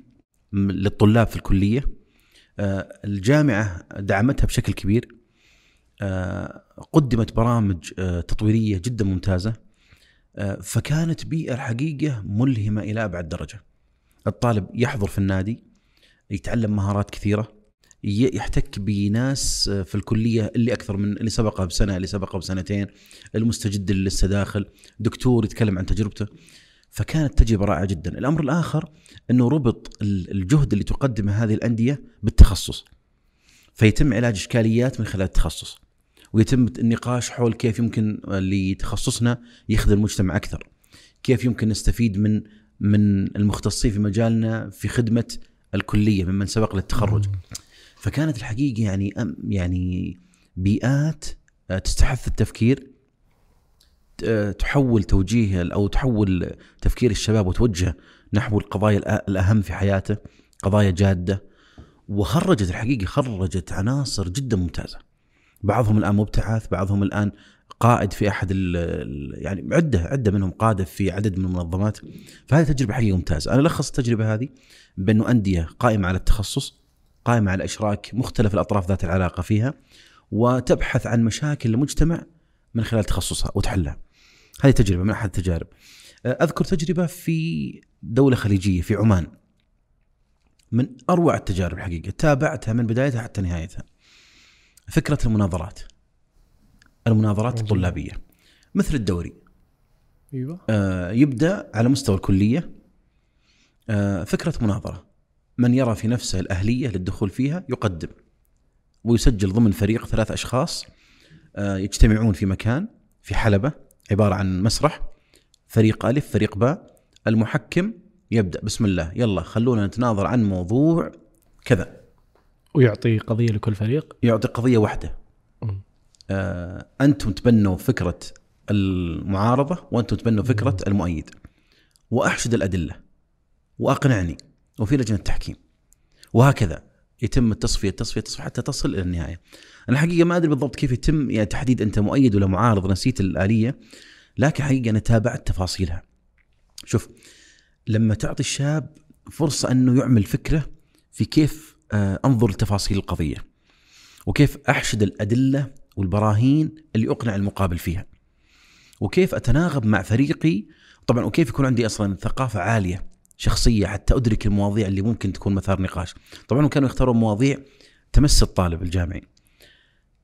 للطلاب في الكلية. الجامعة دعمتها بشكل كبير آه، قدمت برامج آه، تطويرية جدا ممتازة آه، فكانت بيئة الحقيقة ملهمة إلى أبعد درجة. الطالب يحضر في النادي يتعلم مهارات كثيرة يحتك بناس في الكلية اللي أكثر من اللي سبقه بسنة اللي سبقه بسنتين المستجد اللي لسه داخل دكتور يتكلم عن تجربته. فكانت تجربة رائعة جدا. الأمر الآخر إنه ربط الجهد اللي تقدمه هذه الأندية بالتخصص. فيتم علاج إشكاليات من خلال التخصص. ويتم النقاش حول كيف يمكن لتخصصنا يخدم المجتمع أكثر. كيف يمكن نستفيد من من المختصين في مجالنا في خدمة الكلية ممن سبق للتخرج. فكانت الحقيقة يعني يعني بيئات آه، تستحث التفكير آه، تحول توجيه أو تحول تفكير الشباب وتوجه نحو القضايا الأهم في حياته، قضايا جادة. وخرجت الحقيقة خرجت عناصر جدا ممتازة. بعضهم الآن مبتعث بعضهم الآن قائد في أحد يعني عدة عدة منهم قادة في عدد من المنظمات. فهذه تجربة حقيقه ممتازة. أنا ألخص التجربة هذه بأنه أندية قائمة على التخصص. قائمة على اشراك مختلف الأطراف ذات العلاقة فيها وتبحث عن مشاكل المجتمع من خلال تخصصها وتحلها. هذه تجربة من أحد التجارب. أذكر تجربة في دولة خليجية في عمان. من أروع التجارب الحقيقة. تابعتها من بدايتها حتى نهايتها. فكرة المناظرات. المناظرات عجيب. الطلابيه مثل الدوري. أيوه. آه، يبدأ على مستوى الكلية. آه، فكرة مناظرة. من يرى في نفسه الأهلية للدخول فيها يقدم ويسجل ضمن فريق ثلاث أشخاص آه، يجتمعون في مكان في حلبة عبارة عن مسرح فريق الف فريق باء المحكم يبدأ بسم الله يلا خلونا نتناظر عن موضوع كذا. ويعطي قضية لكل فريق؟ يعطي قضية واحدة. مم. آه، أنتم تبنوا فكرة المعارضة وأنتم تبنوا فكرة المؤيد. وأحشد الأدلة وأقنعني وفي لجنة تحكيم وهكذا يتم التصفية التصفية التصفيه حتى تصل إلى النهاية. أنا حقيقة ما أدري بالضبط كيف يتم يعني تحديد أنت مؤيد ولا معارض نسيت الآلية لكن حقيقة أنا تابعت تفاصيلها. شوف لما تعطي الشاب فرصة أنه يعمل فكرة في كيف آه، أنظر لتفاصيل القضية وكيف أحشد الأدلة والبراهين اللي أقنع المقابل فيها. وكيف أتناغم مع فريقي طبعا وكيف يكون عندي أصلا ثقافة عالية شخصية حتى أدرك المواضيع اللي ممكن تكون مثار نقاش. طبعا كانوا يختارون مواضيع تمس الطالب الجامعي.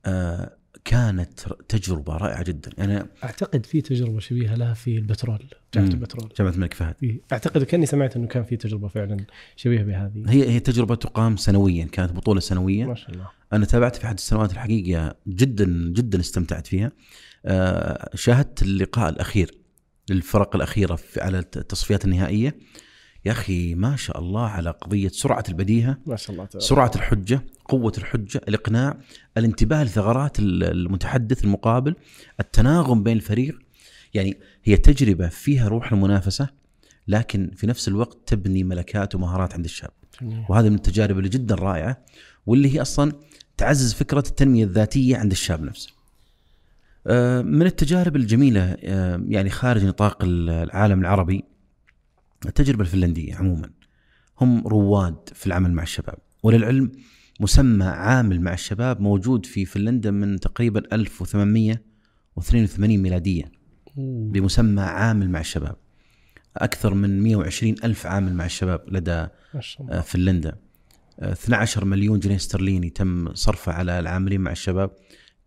آه كانت تجربة رائعة جدا أنا أعتقد في تجربة شبيهة لها في البترول جامعة. البترول جامعة الملك فهد إيه. أعتقد كأني سمعت إنه كان في تجربة فعلا شبيهة بهذه هي هي تجربة تقام سنويا كانت بطولة سنوية ما شاء الله أنا تابعت في أحد السنوات الحقيقة جدا جدا استمتعت فيها آه، شاهدت اللقاء الأخير للفرق الأخيرة في على التصفيات النهائية يا أخي ما شاء الله على قضية سرعة البديهة ما شاء الله تعالى. سرعة الحجة قوة الحجة الإقناع الانتباه لثغرات ال- المتحدث المقابل التناغم بين الفريق يعني هي تجربة فيها روح المنافسة لكن في نفس الوقت تبني ملكات ومهارات عند الشاب. وهذه من التجارب اللي جدا رائعة واللي هي أصلا تعزز فكرة التنمية الذاتية عند الشاب نفسه. آه، من التجارب الجميلة آه، يعني خارج نطاق العالم العربي التجربة الفنلندية عموما هم رواد في العمل مع الشباب وللعلم مسمى عامل مع الشباب موجود في فنلندا من تقريبا 1882 ميلاديه أوه. بمسمى عامل مع الشباب أكثر من 120 ألف عامل مع الشباب لدى آه، فنلندا آه، 12 مليون جنيه استرليني تم صرفه على العاملين مع الشباب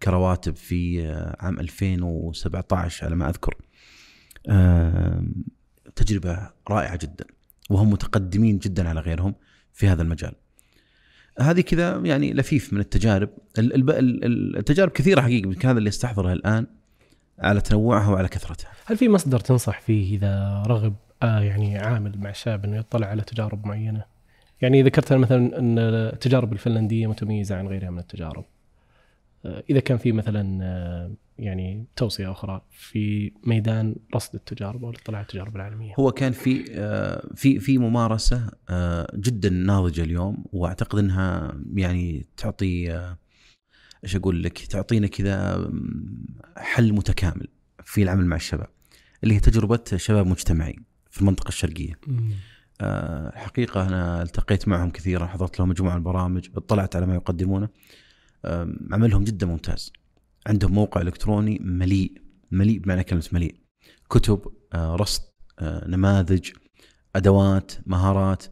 كرواتب في آه، عام 2017 على ما أذكر. تجربة رائعة جدا وهم متقدمين جدا على غيرهم في هذا المجال. هذه كذا يعني لفيف من التجارب، التجارب كثيرة حقيقة يمكن هذا اللي استحضرها الآن على تنوعها وعلى كثرتها. هل في مصدر تنصح فيه إذا رغب آه يعني عامل مع الشاب إنه يطلع على تجارب معينة؟ يعني ذكرت مثلا إن التجارب الفنلندية متميزة عن غيرها من التجارب. آه إذا كان في مثلا آه يعني توصية أخرى في ميدان رصد التجارب أو الاطلاع التجارب العالمية. هو كان في آه، في في ممارسة آه، جدا ناضجة اليوم وأعتقد إنها يعني تعطي آه، إيش أقول لك تعطينا كذا حل متكامل في العمل مع الشباب اللي هي تجربة شباب مجتمعي في المنطقة الشرقية. آه، الحقيقة أنا التقيت معهم كثيرا حضرت لهم مجموعة من البرامج اطلعت على ما يقدمونه عملهم جدا ممتاز عندهم موقع إلكتروني مليء مليء بمعنى كلمة مليء. كتب آه، رصد آه، نماذج أدوات مهارات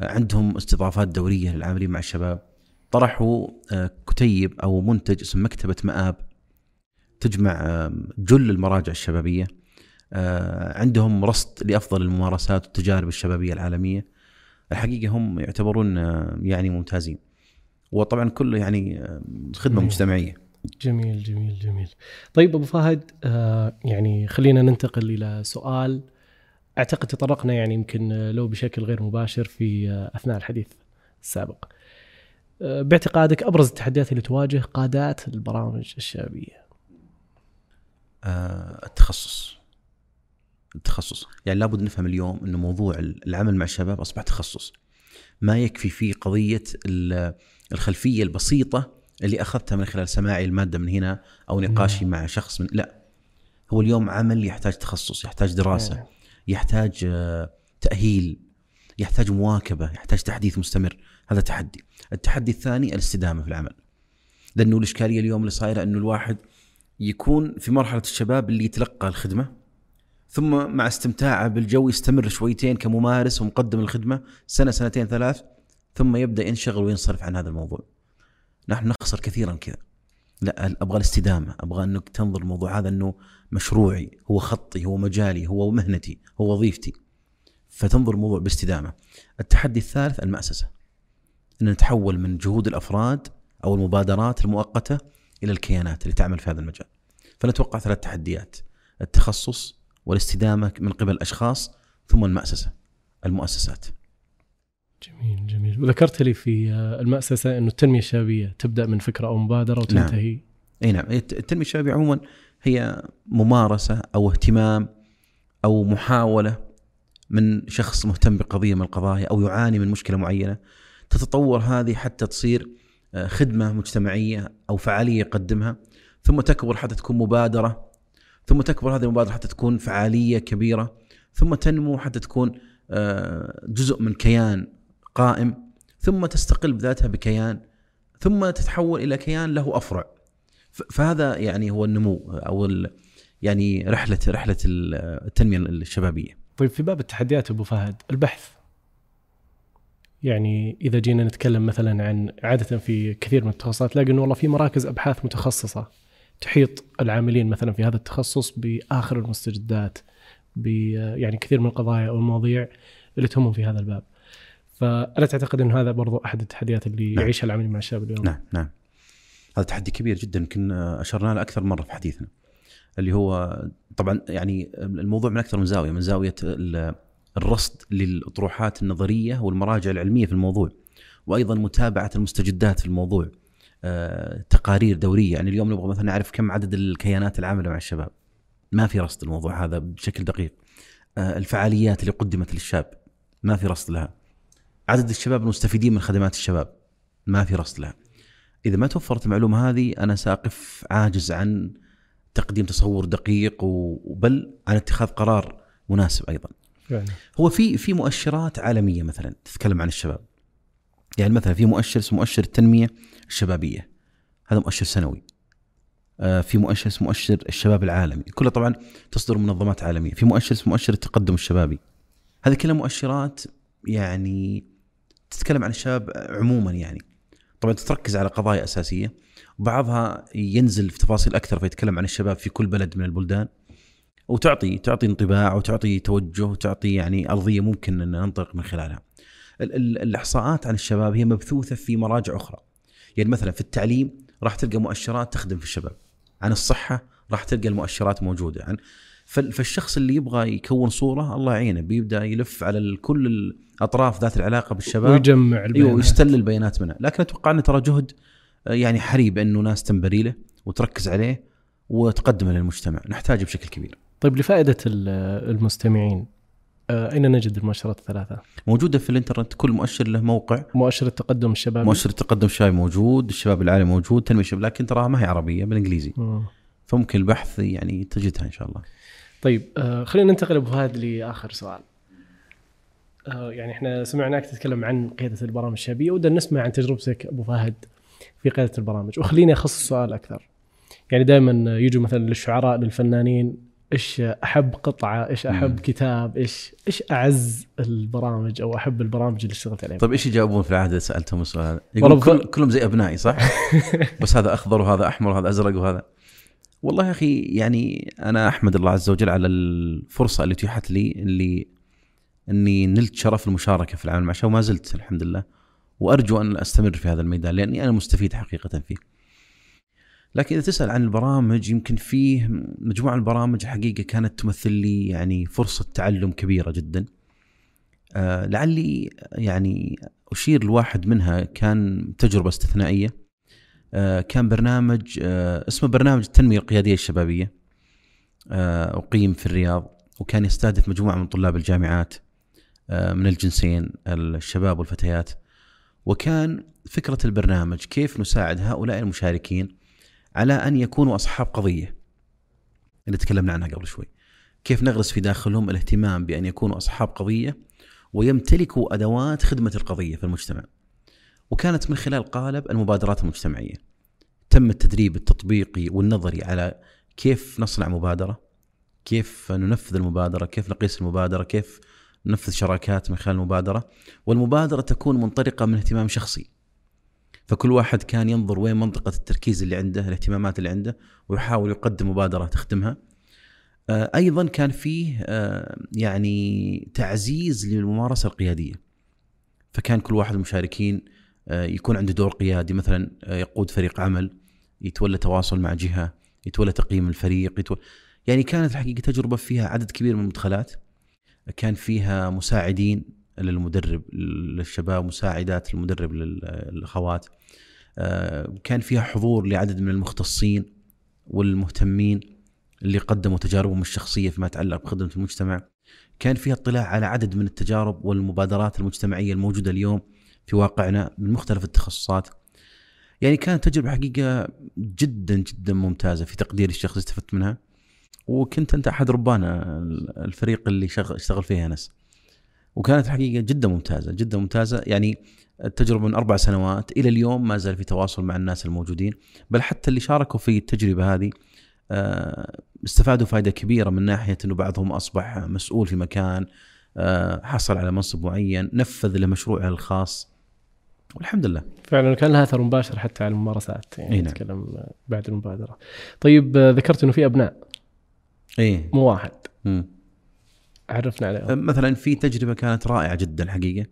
آه، عندهم استضافات دورية للعاملين مع الشباب. طرحوا كتيب أو منتج اسمه مكتبة مآب. تجمع جل المراجع الشبابية. عندهم رصد لأفضل الممارسات والتجارب الشبابية العالمية. الحقيقة هم يعتبرون يعني ممتازين. وطبعا كله يعني خدمة. مجتمعية. جميل جميل جميل. طيب أبو فهد آه يعني خلينا ننتقل إلى سؤال أعتقد تطرقنا يعني يمكن آه، لو بشكل غير مباشر في آه أثناء الحديث السابق. آه باعتقادك أبرز التحديات اللي تواجه قادات البرامج الشبابيه. آه، التخصص التخصص يعني لابد نفهم اليوم إنه موضوع العمل مع الشباب أصبح تخصص ما يكفي فيه قضية ال- الخلفية البسيطة اللي أخذتها من خلال سماعي المادة من هنا أو نقاشي مع شخص من لا. هو اليوم عمل يحتاج تخصص يحتاج دراسة يحتاج آه، تأهيل يحتاج مواكبة يحتاج تحديث مستمر. هذا تحدي. التحدي الثاني الاستدامة في العمل. لأنه الإشكالية اليوم اللي صايرة إنه الواحد يكون في مرحلة الشباب اللي يتلقى الخدمة ثم مع استمتاعه بالجو يستمر شويتين كممارس ومقدم الخدمة سنة سنتين ثلاث ثم يبدأ ينشغل وينصرف عن هذا الموضوع. نحن نخسر كثيرا كذا. لا أبغى الاستدامة، أبغى أنك تنظر الموضوع هذا إنه مشروعي، هو خطي، هو مجالي، هو مهنتي، هو وظيفتي. فتنظر الموضوع باستدامة. التحدي الثالث المأسسة. إن نتحول من جهود الأفراد أو المبادرات المؤقتة إلى الكيانات اللي تعمل في هذا المجال. فنتوقع ثلاث تحديات التخصص والإستدامة من قبل الاشخاص ثم المأسسة المؤسسات. جميل جميل. وذكرت لي في آه، المؤسسه إنه التنمية الشبابية تبدأ من فكرة أو مبادرة وتنتهي. إي نعم. الت- التنمية الشبابية عموما هي ممارسة أو اهتمام أو محاولة من شخص مهتم بقضية من القضايا أو يعاني من مشكلة معينة. تتطور هذه حتى تصير آه، خدمة مجتمعية أو فعالية يقدمها. ثم تكبر حتى تكون مبادرة. ثم تكبر هذه المبادرة حتى تكون فعالية كبيرة. ثم تنمو حتى تكون آه، جزء من كيان قائم ثم تستقل بذاتها بكيان ثم تتحول إلى كيان له أفرع فهذا يعني هو النمو أو يعني رحلة رحلة ال- التنمية الشبابية. طيب في باب التحديات أبو فهد البحث يعني إذا جينا نتكلم مثلا عن عادة في كثير من التخصصات تلاقي انه والله في مراكز أبحاث متخصصة تحيط العاملين مثلا في هذا التخصص بآخر المستجدات ب يعني كثير من القضايا أو المواضيع اللي تهمهم في هذا الباب. فألا تعتقد انه هذا برضو أحد التحديات اللي نعم. يعيشها العاملين مع الشباب اليوم؟ نعم نعم. هذا تحدي كبير جدا يمكن اشرنا له أكثر مرة في حديثنا. اللي هو طبعا يعني الموضوع من أكثر من زاوية من زاوية ال- الرصد للأطروحات النظرية والمراجع العلمية في الموضوع وأيضا متابعة المستجدات في الموضوع آه، تقارير دورية يعني اليوم نبغى مثلا نعرف كم عدد الكيانات العامله مع الشباب ما في رصد الموضوع هذا بشكل دقيق آه، الفعاليات اللي قدمت للشاب ما في رصد لها عدد الشباب المستفيدين من خدمات الشباب. ما في رصد لها. إذا ما توفرت المعلومة هذه أنا سأقف عاجز عن تقديم تصور دقيق و- بل عن اتخاذ قرار مناسب أيضا. فعلا. هو في في مؤشرات عالمية مثلا تتكلم عن الشباب. يعني مثلا في مؤشر اسمه مؤشر التنمية الشبابية. هذا مؤشر سنوي. آه، في مؤشر اسمه مؤشر الشباب العالمي. كلها طبعا تصدر منظمات عالمية. في مؤشر اسمه مؤشر التقدم الشبابي. هذه كلها مؤشرات يعني تتكلم عن الشباب عموما يعني طبعا تركز على قضايا أساسية وبعضها ينزل في تفاصيل أكثر فيتكلم عن الشباب في كل بلد من البلدان وتعطي تعطي انطباع وتعطي توجه وتعطي يعني أرضية ممكن أن ننطلق من خلالها. ال- ال- الإحصاءات عن الشباب هي مبثوثة في مراجع أخرى. يعني مثلا في التعليم راح تلقى مؤشرات تخدم في الشباب. عن الصحة راح تلقى المؤشرات موجودة. عن فال- فالشخص اللي يبغى يكون صورة الله يعينه بيبدأ يلف على كل الاطراف ذات العلاقة بالشباب. ويجمع أيوه البيانات. ويستل البيانات منها، لكن أتوقع انه ترى جهد آه، يعني حريب إنه ناس تنبري له وتركز عليه وتقدمه للمجتمع، نحتاجه بشكل كبير. طيب لفائدة ال- المستمعين آه، أين نجد المؤشرات الثلاثة؟ موجودة في الإنترنت كل مؤشر له موقع. مؤشر التقدم الشبابي. مؤشر التقدم الشبابي موجود الشباب العالمي موجود تنمية الشباب لكن تراها ما هي عربية بالإنجليزي. مم. فممكن البحث يعني تجدها إن شاء الله. طيب آه خلينا ننتقل أبو فهد لآخر سؤال. آه يعني إحنا سمعناك تتكلم عن قيادة البرامج الشبابيه ودنا نسمع عن تجربتك أبو فهد في قيادة البرامج وخليني اخصص السؤال أكثر. يعني دائما يجوا مثلا للشعراء للفنانين إيش أحب قطعة، إيش أحب مم. كتاب، إيش إيش أعز البرامج أو أحب البرامج اللي اشتغلت عليها. طيب إيش يجاوبون في العهد سألتهم السؤال يقول كل كلهم زي أبنائي صح؟ بس هذا أخضر وهذا أحمر وهذا أزرق وهذا والله يا أخي يعني أنا أحمد الله عز وجل على الفرصة اللي اتيحت لي اللي إني نلت شرف المشاركة في العمل مع وما زلت الحمد لله وأرجو أن أستمر في هذا الميدان لأني أنا مستفيد حقيقة فيه. لكن إذا تسأل عن البرامج يمكن فيه مجموعة البرامج الحقيقة كانت تمثل لي يعني فرصة تعلم كبيرة جدا. آه لعلي يعني أشير لواحد منها كان تجربة استثنائية. آه كان برنامج آه اسمه برنامج التنمية القيادية الشبابية. آه أقيم في الرياض وكان يستهدف مجموعة من طلاب الجامعات. من الجنسين الشباب والفتيات وكان فكرة البرنامج كيف نساعد هؤلاء المشاركين على أن يكونوا أصحاب قضية اللي تكلمنا عنها قبل شوي كيف نغرس في داخلهم الاهتمام بأن يكونوا أصحاب قضية ويمتلكوا أدوات خدمة القضية في المجتمع وكانت من خلال قالب المبادرات المجتمعية. تم التدريب التطبيقي والنظري على كيف نصنع مبادرة كيف ننفذ المبادرة كيف نقيس المبادرة كيف ننفذ شراكات من خلال المبادرة. والمبادرة تكون منطلقة من اهتمام شخصي. فكل واحد كان ينظر وين منطقة التركيز اللي عنده الاهتمامات اللي عنده ويحاول يقدم مبادرة تخدمها. آه، أيضا كان فيه آه، يعني تعزيز للممارسة القيادية. فكان كل واحد من المشاركين يكون عنده دور قيادي مثلا يقود فريق عمل يتولى تواصل مع جهة يتولى تقييم الفريق يتولى يعني كانت الحقيقة تجربة فيها عدد كبير من المدخلات. كان فيها مساعدين للمدرب للشباب مساعدات المدرب للأخوات. آه، كان فيها حضور لعدد من المختصين والمهتمين اللي قدموا تجاربهم الشخصية فيما يتعلق بخدمة المجتمع. كان فيها اطلاع على عدد من التجارب والمبادرات المجتمعية الموجودة اليوم. في واقعنا من مختلف التخصصات. يعني كانت تجربة حقيقة جدا جدا ممتازة في تقديري الشخصي استفدت منها. وكنت أنت أحد ربان الفريق اللي اشتغل فيه انس وكانت حقيقة جدا ممتازة جدا ممتازة. يعني التجربة من أربع سنوات إلى اليوم ما زال في تواصل مع الناس الموجودين. بل حتى اللي شاركوا في التجربة هذه آه، استفادوا فائده كبيرة من ناحية إنه بعضهم أصبح مسؤول في مكان آه، حصل على منصب معين نفذ له مشروعه الخاص. والحمد لله. فعلا كان لها أثر مباشر حتى على الممارسات يعني نعم. نتكلم بعد المبادرة. طيب ذكرت إنه في أبناء. إيه مو واحد. م. عرفنا عليهم. مثلا في تجربة كانت رائعة جدا حقيقة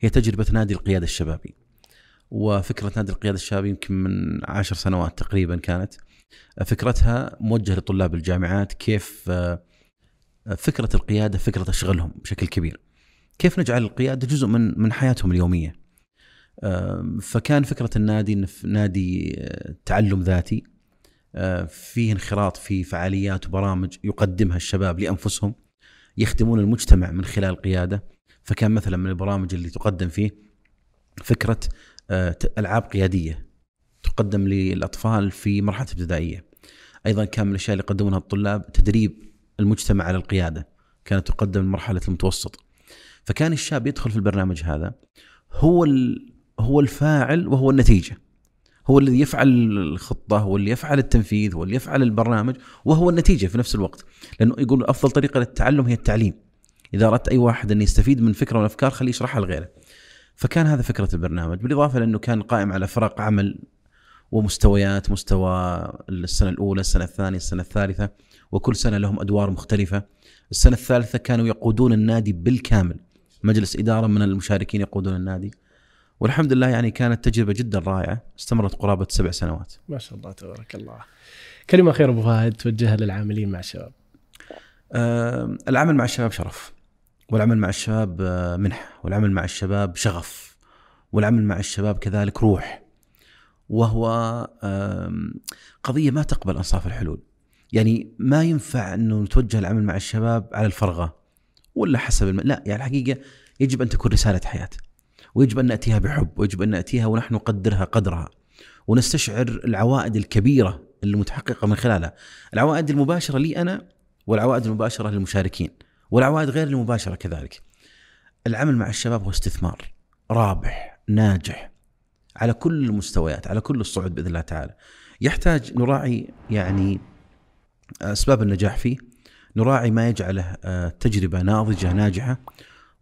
هي تجربة نادي القيادة الشبابي. وفكرة نادي القيادة الشبابي يمكن من عشر سنوات تقريبا كانت. فكرتها موجهة لطلاب الجامعات كيف آه، فكرة القيادة فكرة تشغلهم بشكل كبير. كيف نجعل القيادة جزء من من حياتهم اليومية؟ فكان فكرة النادي نادي آه، تعلم ذاتي. آه، فيه انخراط في فعاليات وبرامج يقدمها الشباب لأنفسهم يخدمون المجتمع من خلال القياده فكان مثلا من البرامج اللي تقدم فيه فكرة آه، ألعاب قيادية تقدم للأطفال في مرحلة ابتدائية. أيضا كان من الأشياء اللي يقدمونها الطلاب تدريب المجتمع على القيادة. كانت تقدم مرحله المتوسط. فكان الشاب يدخل في البرنامج هذا هو هو الفاعل وهو النتيجة. هو الذي يفعل الخطة هو اللي يفعل التنفيذ هو اللي يفعل البرنامج وهو النتيجة في نفس الوقت. لأنه يقول أفضل طريقة للتعلم هي التعليم. إذا أردت أي واحد انه يستفيد من فكرة من الافكار خليه يشرحها لغيره. فكان هذا فكرة البرنامج بالإضافة لأنه كان قائم على فرق عمل ومستويات مستوى السنة الأولى السنة الثانية السنة الثالثة وكل سنة لهم أدوار مختلفة. السنة الثالثة كانوا يقودون النادي بالكامل. مجلس إدارة من المشاركين يقودون النادي. والحمد لله يعني كانت تجربة جدا رائعة استمرت قرابة سبع سنوات. ما شاء الله تبارك الله. كلمة اخيره أبو فهد توجهها للعاملين مع الشباب. آه العمل مع الشباب شرف والعمل مع الشباب آه منحه والعمل مع الشباب شغف والعمل مع الشباب كذلك روح وهو آه قضية ما تقبل أنصاف الحلول. يعني ما ينفع إنه نتوجه العمل مع الشباب على الفرغة ولا حسب الم... لا يعني الحقيقة يجب أن تكون رسالة حياة. ويجب أن نأتيها بحب ويجب أن نأتيها ونحن نقدرها قدرها. ونستشعر العوائد الكبيرة المتحققه من خلالها. العوائد المباشرة لي أنا والعوائد المباشرة للمشاركين والعوائد غير المباشرة كذلك. العمل مع الشباب هو استثمار رابح ناجح على كل المستويات على كل الصعود بإذن الله تعالى. يحتاج نراعي يعني أسباب النجاح فيه نراعي ما يجعله آه، تجربة ناضجة ناجحة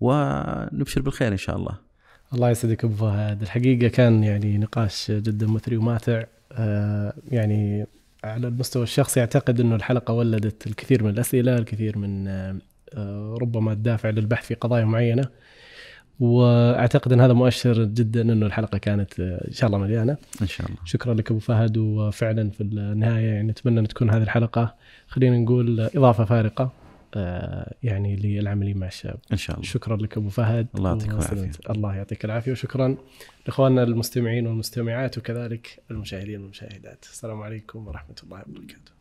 ونبشر بالخير إن شاء الله. الله يسعدك أبو فهد. الحقيقة كان يعني نقاش جدا مثري وماتع. آه يعني على المستوى الشخصي أعتقد إنه الحلقة ولدت الكثير من الأسئلة الكثير من آه ربما الدافع للبحث في قضايا معينة. وأعتقد إن هذا مؤشر جدا إنه الحلقة كانت آه، إن شاء الله مليانة. إن شاء الله. شكرا لك أبو فهد. وفعلا في النهاية يعني نتمنى أن تكون هذه الحلقة. خلينا نقول إضافة فارقة. يعني للعملين مع الشباب إن شاء الله. شكرا لك أبو فهد. الله يعطيك العافية. الله يعطيك العافية وشكرا لإخواننا المستمعين والمستمعات وكذلك المشاهدين والمشاهدات. السلام عليكم ورحمة الله وبركاته.